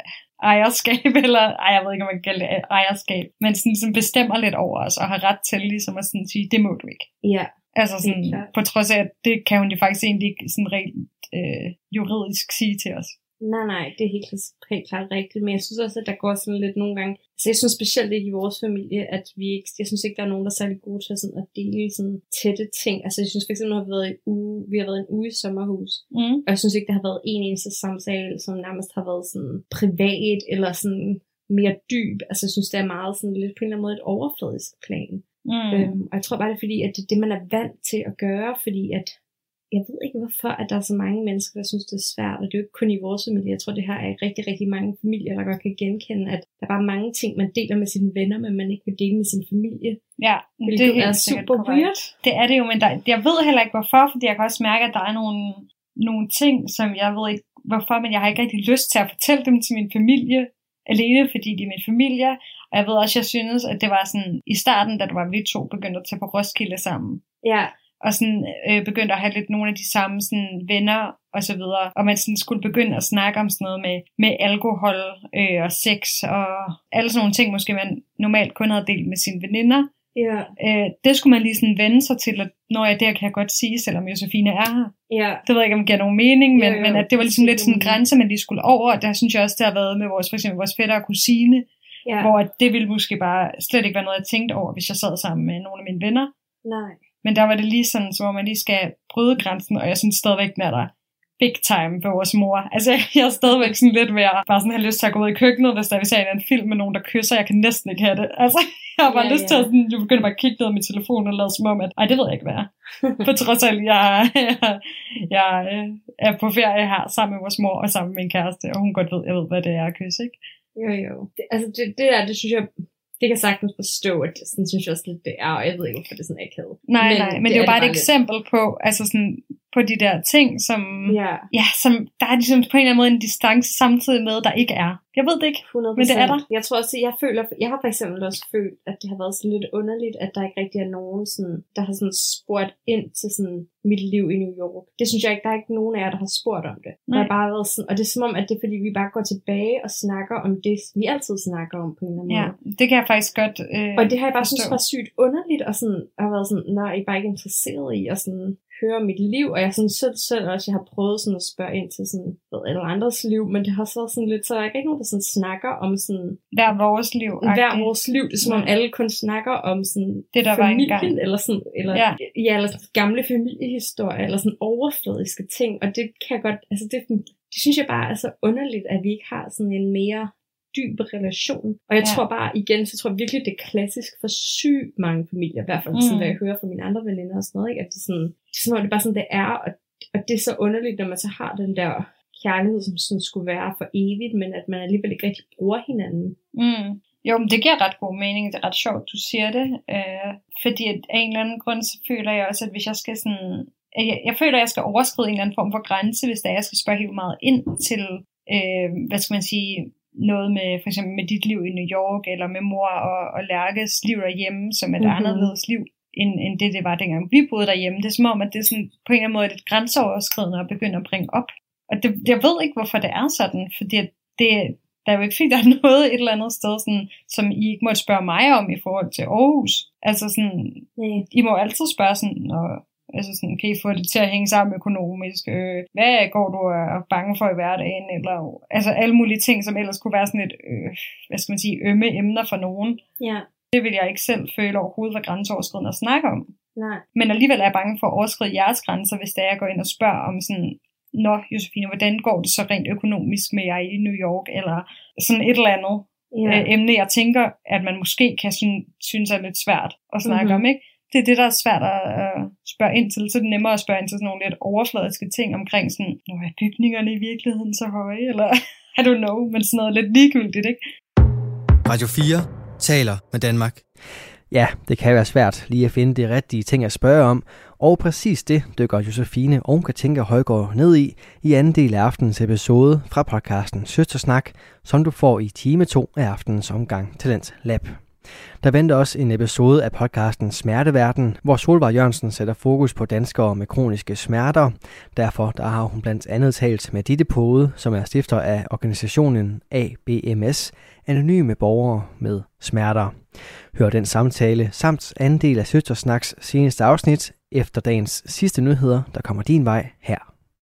ejerskab, eller ej, jeg ved ikke, om man kan kalde det ejerskab, men sådan, sådan bestemmer lidt over os, og har ret til ligesom at sådan sige, det må du ikke. Ja. Altså sådan, på trods af, at det kan hun jo faktisk egentlig ikke sådan rent øh, juridisk sige til os. Nej, nej, det er helt, helt klart rigtigt, men jeg synes også, at der går sådan lidt nogle gange, altså jeg synes specielt ikke i vores familie, at vi ikke, jeg synes ikke, der er nogen, der er særlig gode til sådan at dele sådan tætte ting. Altså jeg synes for eksempel, at vi har været, en uge, vi har været en uge i sommerhus, Mm. og jeg synes ikke, der har været en eneste samtale, som nærmest har været sådan privat, eller sådan mere dyb. Altså jeg synes, det er meget sådan lidt på en eller anden måde et overfladisk plan. Mm. Øhm, og jeg tror bare, det er fordi, at det er det, man er vant til at gøre, fordi at jeg ved ikke hvorfor, at der er så mange mennesker, der synes, det er svært, og det er jo ikke kun i vores familie. Jeg tror, det her er rigtig, rigtig mange familier, der godt kan genkende, at der er bare mange ting, man deler med sine venner, men man ikke vil dele med sin familie. Ja, helt er super korrekt. weird. Det er det jo, men der, jeg ved heller ikke hvorfor, fordi jeg kan også mærke, at der er nogle, nogle ting, som jeg ved ikke hvorfor, men jeg har ikke rigtig lyst til at fortælle dem til min familie, alene fordi de er min familie. Og jeg ved også, jeg synes, at det var sådan i starten, da det var vi to begyndte at tage på Roskilde sammen. Ja, og sådan øh, begyndte at have lidt nogle af de samme sådan, venner og så videre, og man sådan skulle begynde at snakke om sådan noget med, med alkohol øh, og sex og alle sådan nogle ting, måske man normalt kun havde delt med sine veninder. ja, Øh, det skulle man lige sådan vende sig til, at når jeg det kan jeg godt sige, selvom Josefine er her. ja, Det ved jeg ikke, om det giver nogen mening, men, Jo, jo, men at det var ligesom lidt sådan en grænse, man lige skulle over, og der synes jeg også, det har været med vores, for eksempel vores fætter og kusine, ja. hvor at det ville måske bare slet ikke være noget, jeg tænkte over, hvis jeg sad sammen med nogle af mine venner. Nej. Men der var det lige sådan, så hvor man lige skal bryde grænsen, og jeg synes stadigvæk, den er der big time for vores mor. Altså, jeg er stadigvæk sådan lidt ved at bare sådan have lyst til at gå ud i køkkenet, hvis der er, vi ser en film med nogen, der kysser. Jeg kan næsten ikke have det. Altså, jeg har bare Ja, lyst ja. til at sådan, jeg begynder bare at kigge ned i min telefon og lade som om, at ej, det ved jeg ikke, hvad. På trods af, jeg, jeg, jeg øh, er på ferie her sammen med vores mor og sammen med min kæreste, og hun godt ved, jeg ved, hvad det er at kysse, ikke? Jo, jo. Det, altså, det, det der, det synes jeg, det kan sagtens forstå, at det, sådan synes jeg også lidt, det er, og jeg ved ikke, hvorfor det er sådan akavet. Nej, men, nej, men det, det er jo bare et lidt. eksempel på, altså sådan, på de der ting, som, Ja, ja, som der er ligesom på en eller anden måde en distance samtidig med, der ikke er. Jeg ved det ikke. 100 Men det er der. Jeg tror også, jeg føler, jeg har for eksempel også følt, at det har været sådan lidt underligt, at der ikke rigtig er nogen, sådan, der har sådan spurgt ind til sådan mit liv i New York. Det synes jeg ikke, der er ikke nogen af jer, der har spurgt om det. Nej. har bare været sådan, og det er som om, at det er fordi, vi bare går tilbage og snakker om det, vi altid snakker om på en eller anden Ja, måde. det kan jeg faktisk godt øh, Og det har jeg bare synes forstå. var sygt underligt, og sådan, har været sådan, nej, I er bare ikke interesseret i at sådan høre om mit liv, og jeg sådan selv, selv også, jeg har prøvet sådan at spørge ind til sådan, ved alle andres liv, men det har så sådan lidt, så er der ikke nogen, der sådan snakker om sådan, hver vores liv. hver vores liv, det er som om alle kun snakker om sådan Det, der var familien, engang. eller sådan, eller, Ja. ja. eller sådan gamle familiehistorier, eller sådan overfladiske ting, og det kan jeg godt, altså det, det synes jeg bare er så underligt, at vi ikke har sådan en mere dyb relation. Og jeg Ja. tror bare, igen, så tror jeg virkelig, det er klassisk for sygt mange familier, i hvert fald Mm. sådan, hvad jeg hører fra mine andre veninder og sådan noget, ikke? at det er sådan, det er om det er bare sådan, det er, og, og det er så underligt, når man så har den der kærlighed, som sådan skulle være for evigt, men at man alligevel ikke rigtig bruger hinanden. Mm. Jo, men det giver ret god mening. Det er ret sjovt, du siger det. Øh, fordi at af en eller anden grund, så føler jeg også, at hvis jeg skal sådan... Jeg, jeg føler, at jeg skal overskride en eller anden form for grænse, hvis der er, jeg skal spørge helt meget ind til, øh, hvad skal man sige, noget med for eksempel med dit liv i New York, eller med mor og, og Lærkes liv derhjemme, som er et Mhm. anderledes liv, end, end det, det var dengang vi boede derhjemme. Det er som om, at det er sådan, på en eller anden måde lidt grænseoverskridende at begynde at bringe op. Og det, jeg ved ikke, hvorfor det er sådan, fordi det, der er jo ikke fordi, der er noget et eller andet sted, sådan, som I ikke måtte spørge mig om i forhold til Aarhus. Altså sådan, Nej. I må altid spørge sådan, og, altså sådan, kan I få det til at hænge sammen økonomisk? Øh, hvad går du er bange for i hverdagen? Eller, altså alle mulige ting, som ellers kunne være sådan et, øh, hvad skal man sige, ømme emner for nogen. Ja, Det vil jeg ikke selv føle overhovedet var grænseoverskridende at snakke om. nej. Men alligevel er jeg bange for at overskride jeres grænser, hvis det er, jeg går ind og spørger om sådan, Nå, Josefine, hvordan går det så rent økonomisk med jer i New York? Eller sådan et eller andet Ja. øh, emne, jeg tænker, at man måske kan syn- synes er lidt svært at snakke Mhm. om, ikke? Det er det, der er svært at øh, spørge ind til. Så er det nemmere at spørge ind til sådan nogle lidt overfladiske ting omkring sådan, Nå, er bygningerne i virkeligheden så høje? Eller, I don't know, men sådan noget lidt ligegyldigt, ikke? Radio 4 taler med Danmark. Ja, det kan være svært lige at finde de rigtige ting at spørge om, Og præcis det dykker Josefine og Katinka Højgaard ned i i anden del af aftenens episode fra podcasten Søstersnak, som du får i time 2 af aftenens omgang Talent Lab. Der venter også en episode af podcasten Smerteverden, hvor Solvar Jørgensen sætter fokus på danskere med kroniske smerter. Derfor der har hun blandt andet talt med Ditte Pode, som er stifter af organisationen ABMS, Anonyme Borgere med Smerter. Hør den samtale samt anden del af Søstersnaks seneste afsnit efter dagens sidste nyheder, der kommer din vej her.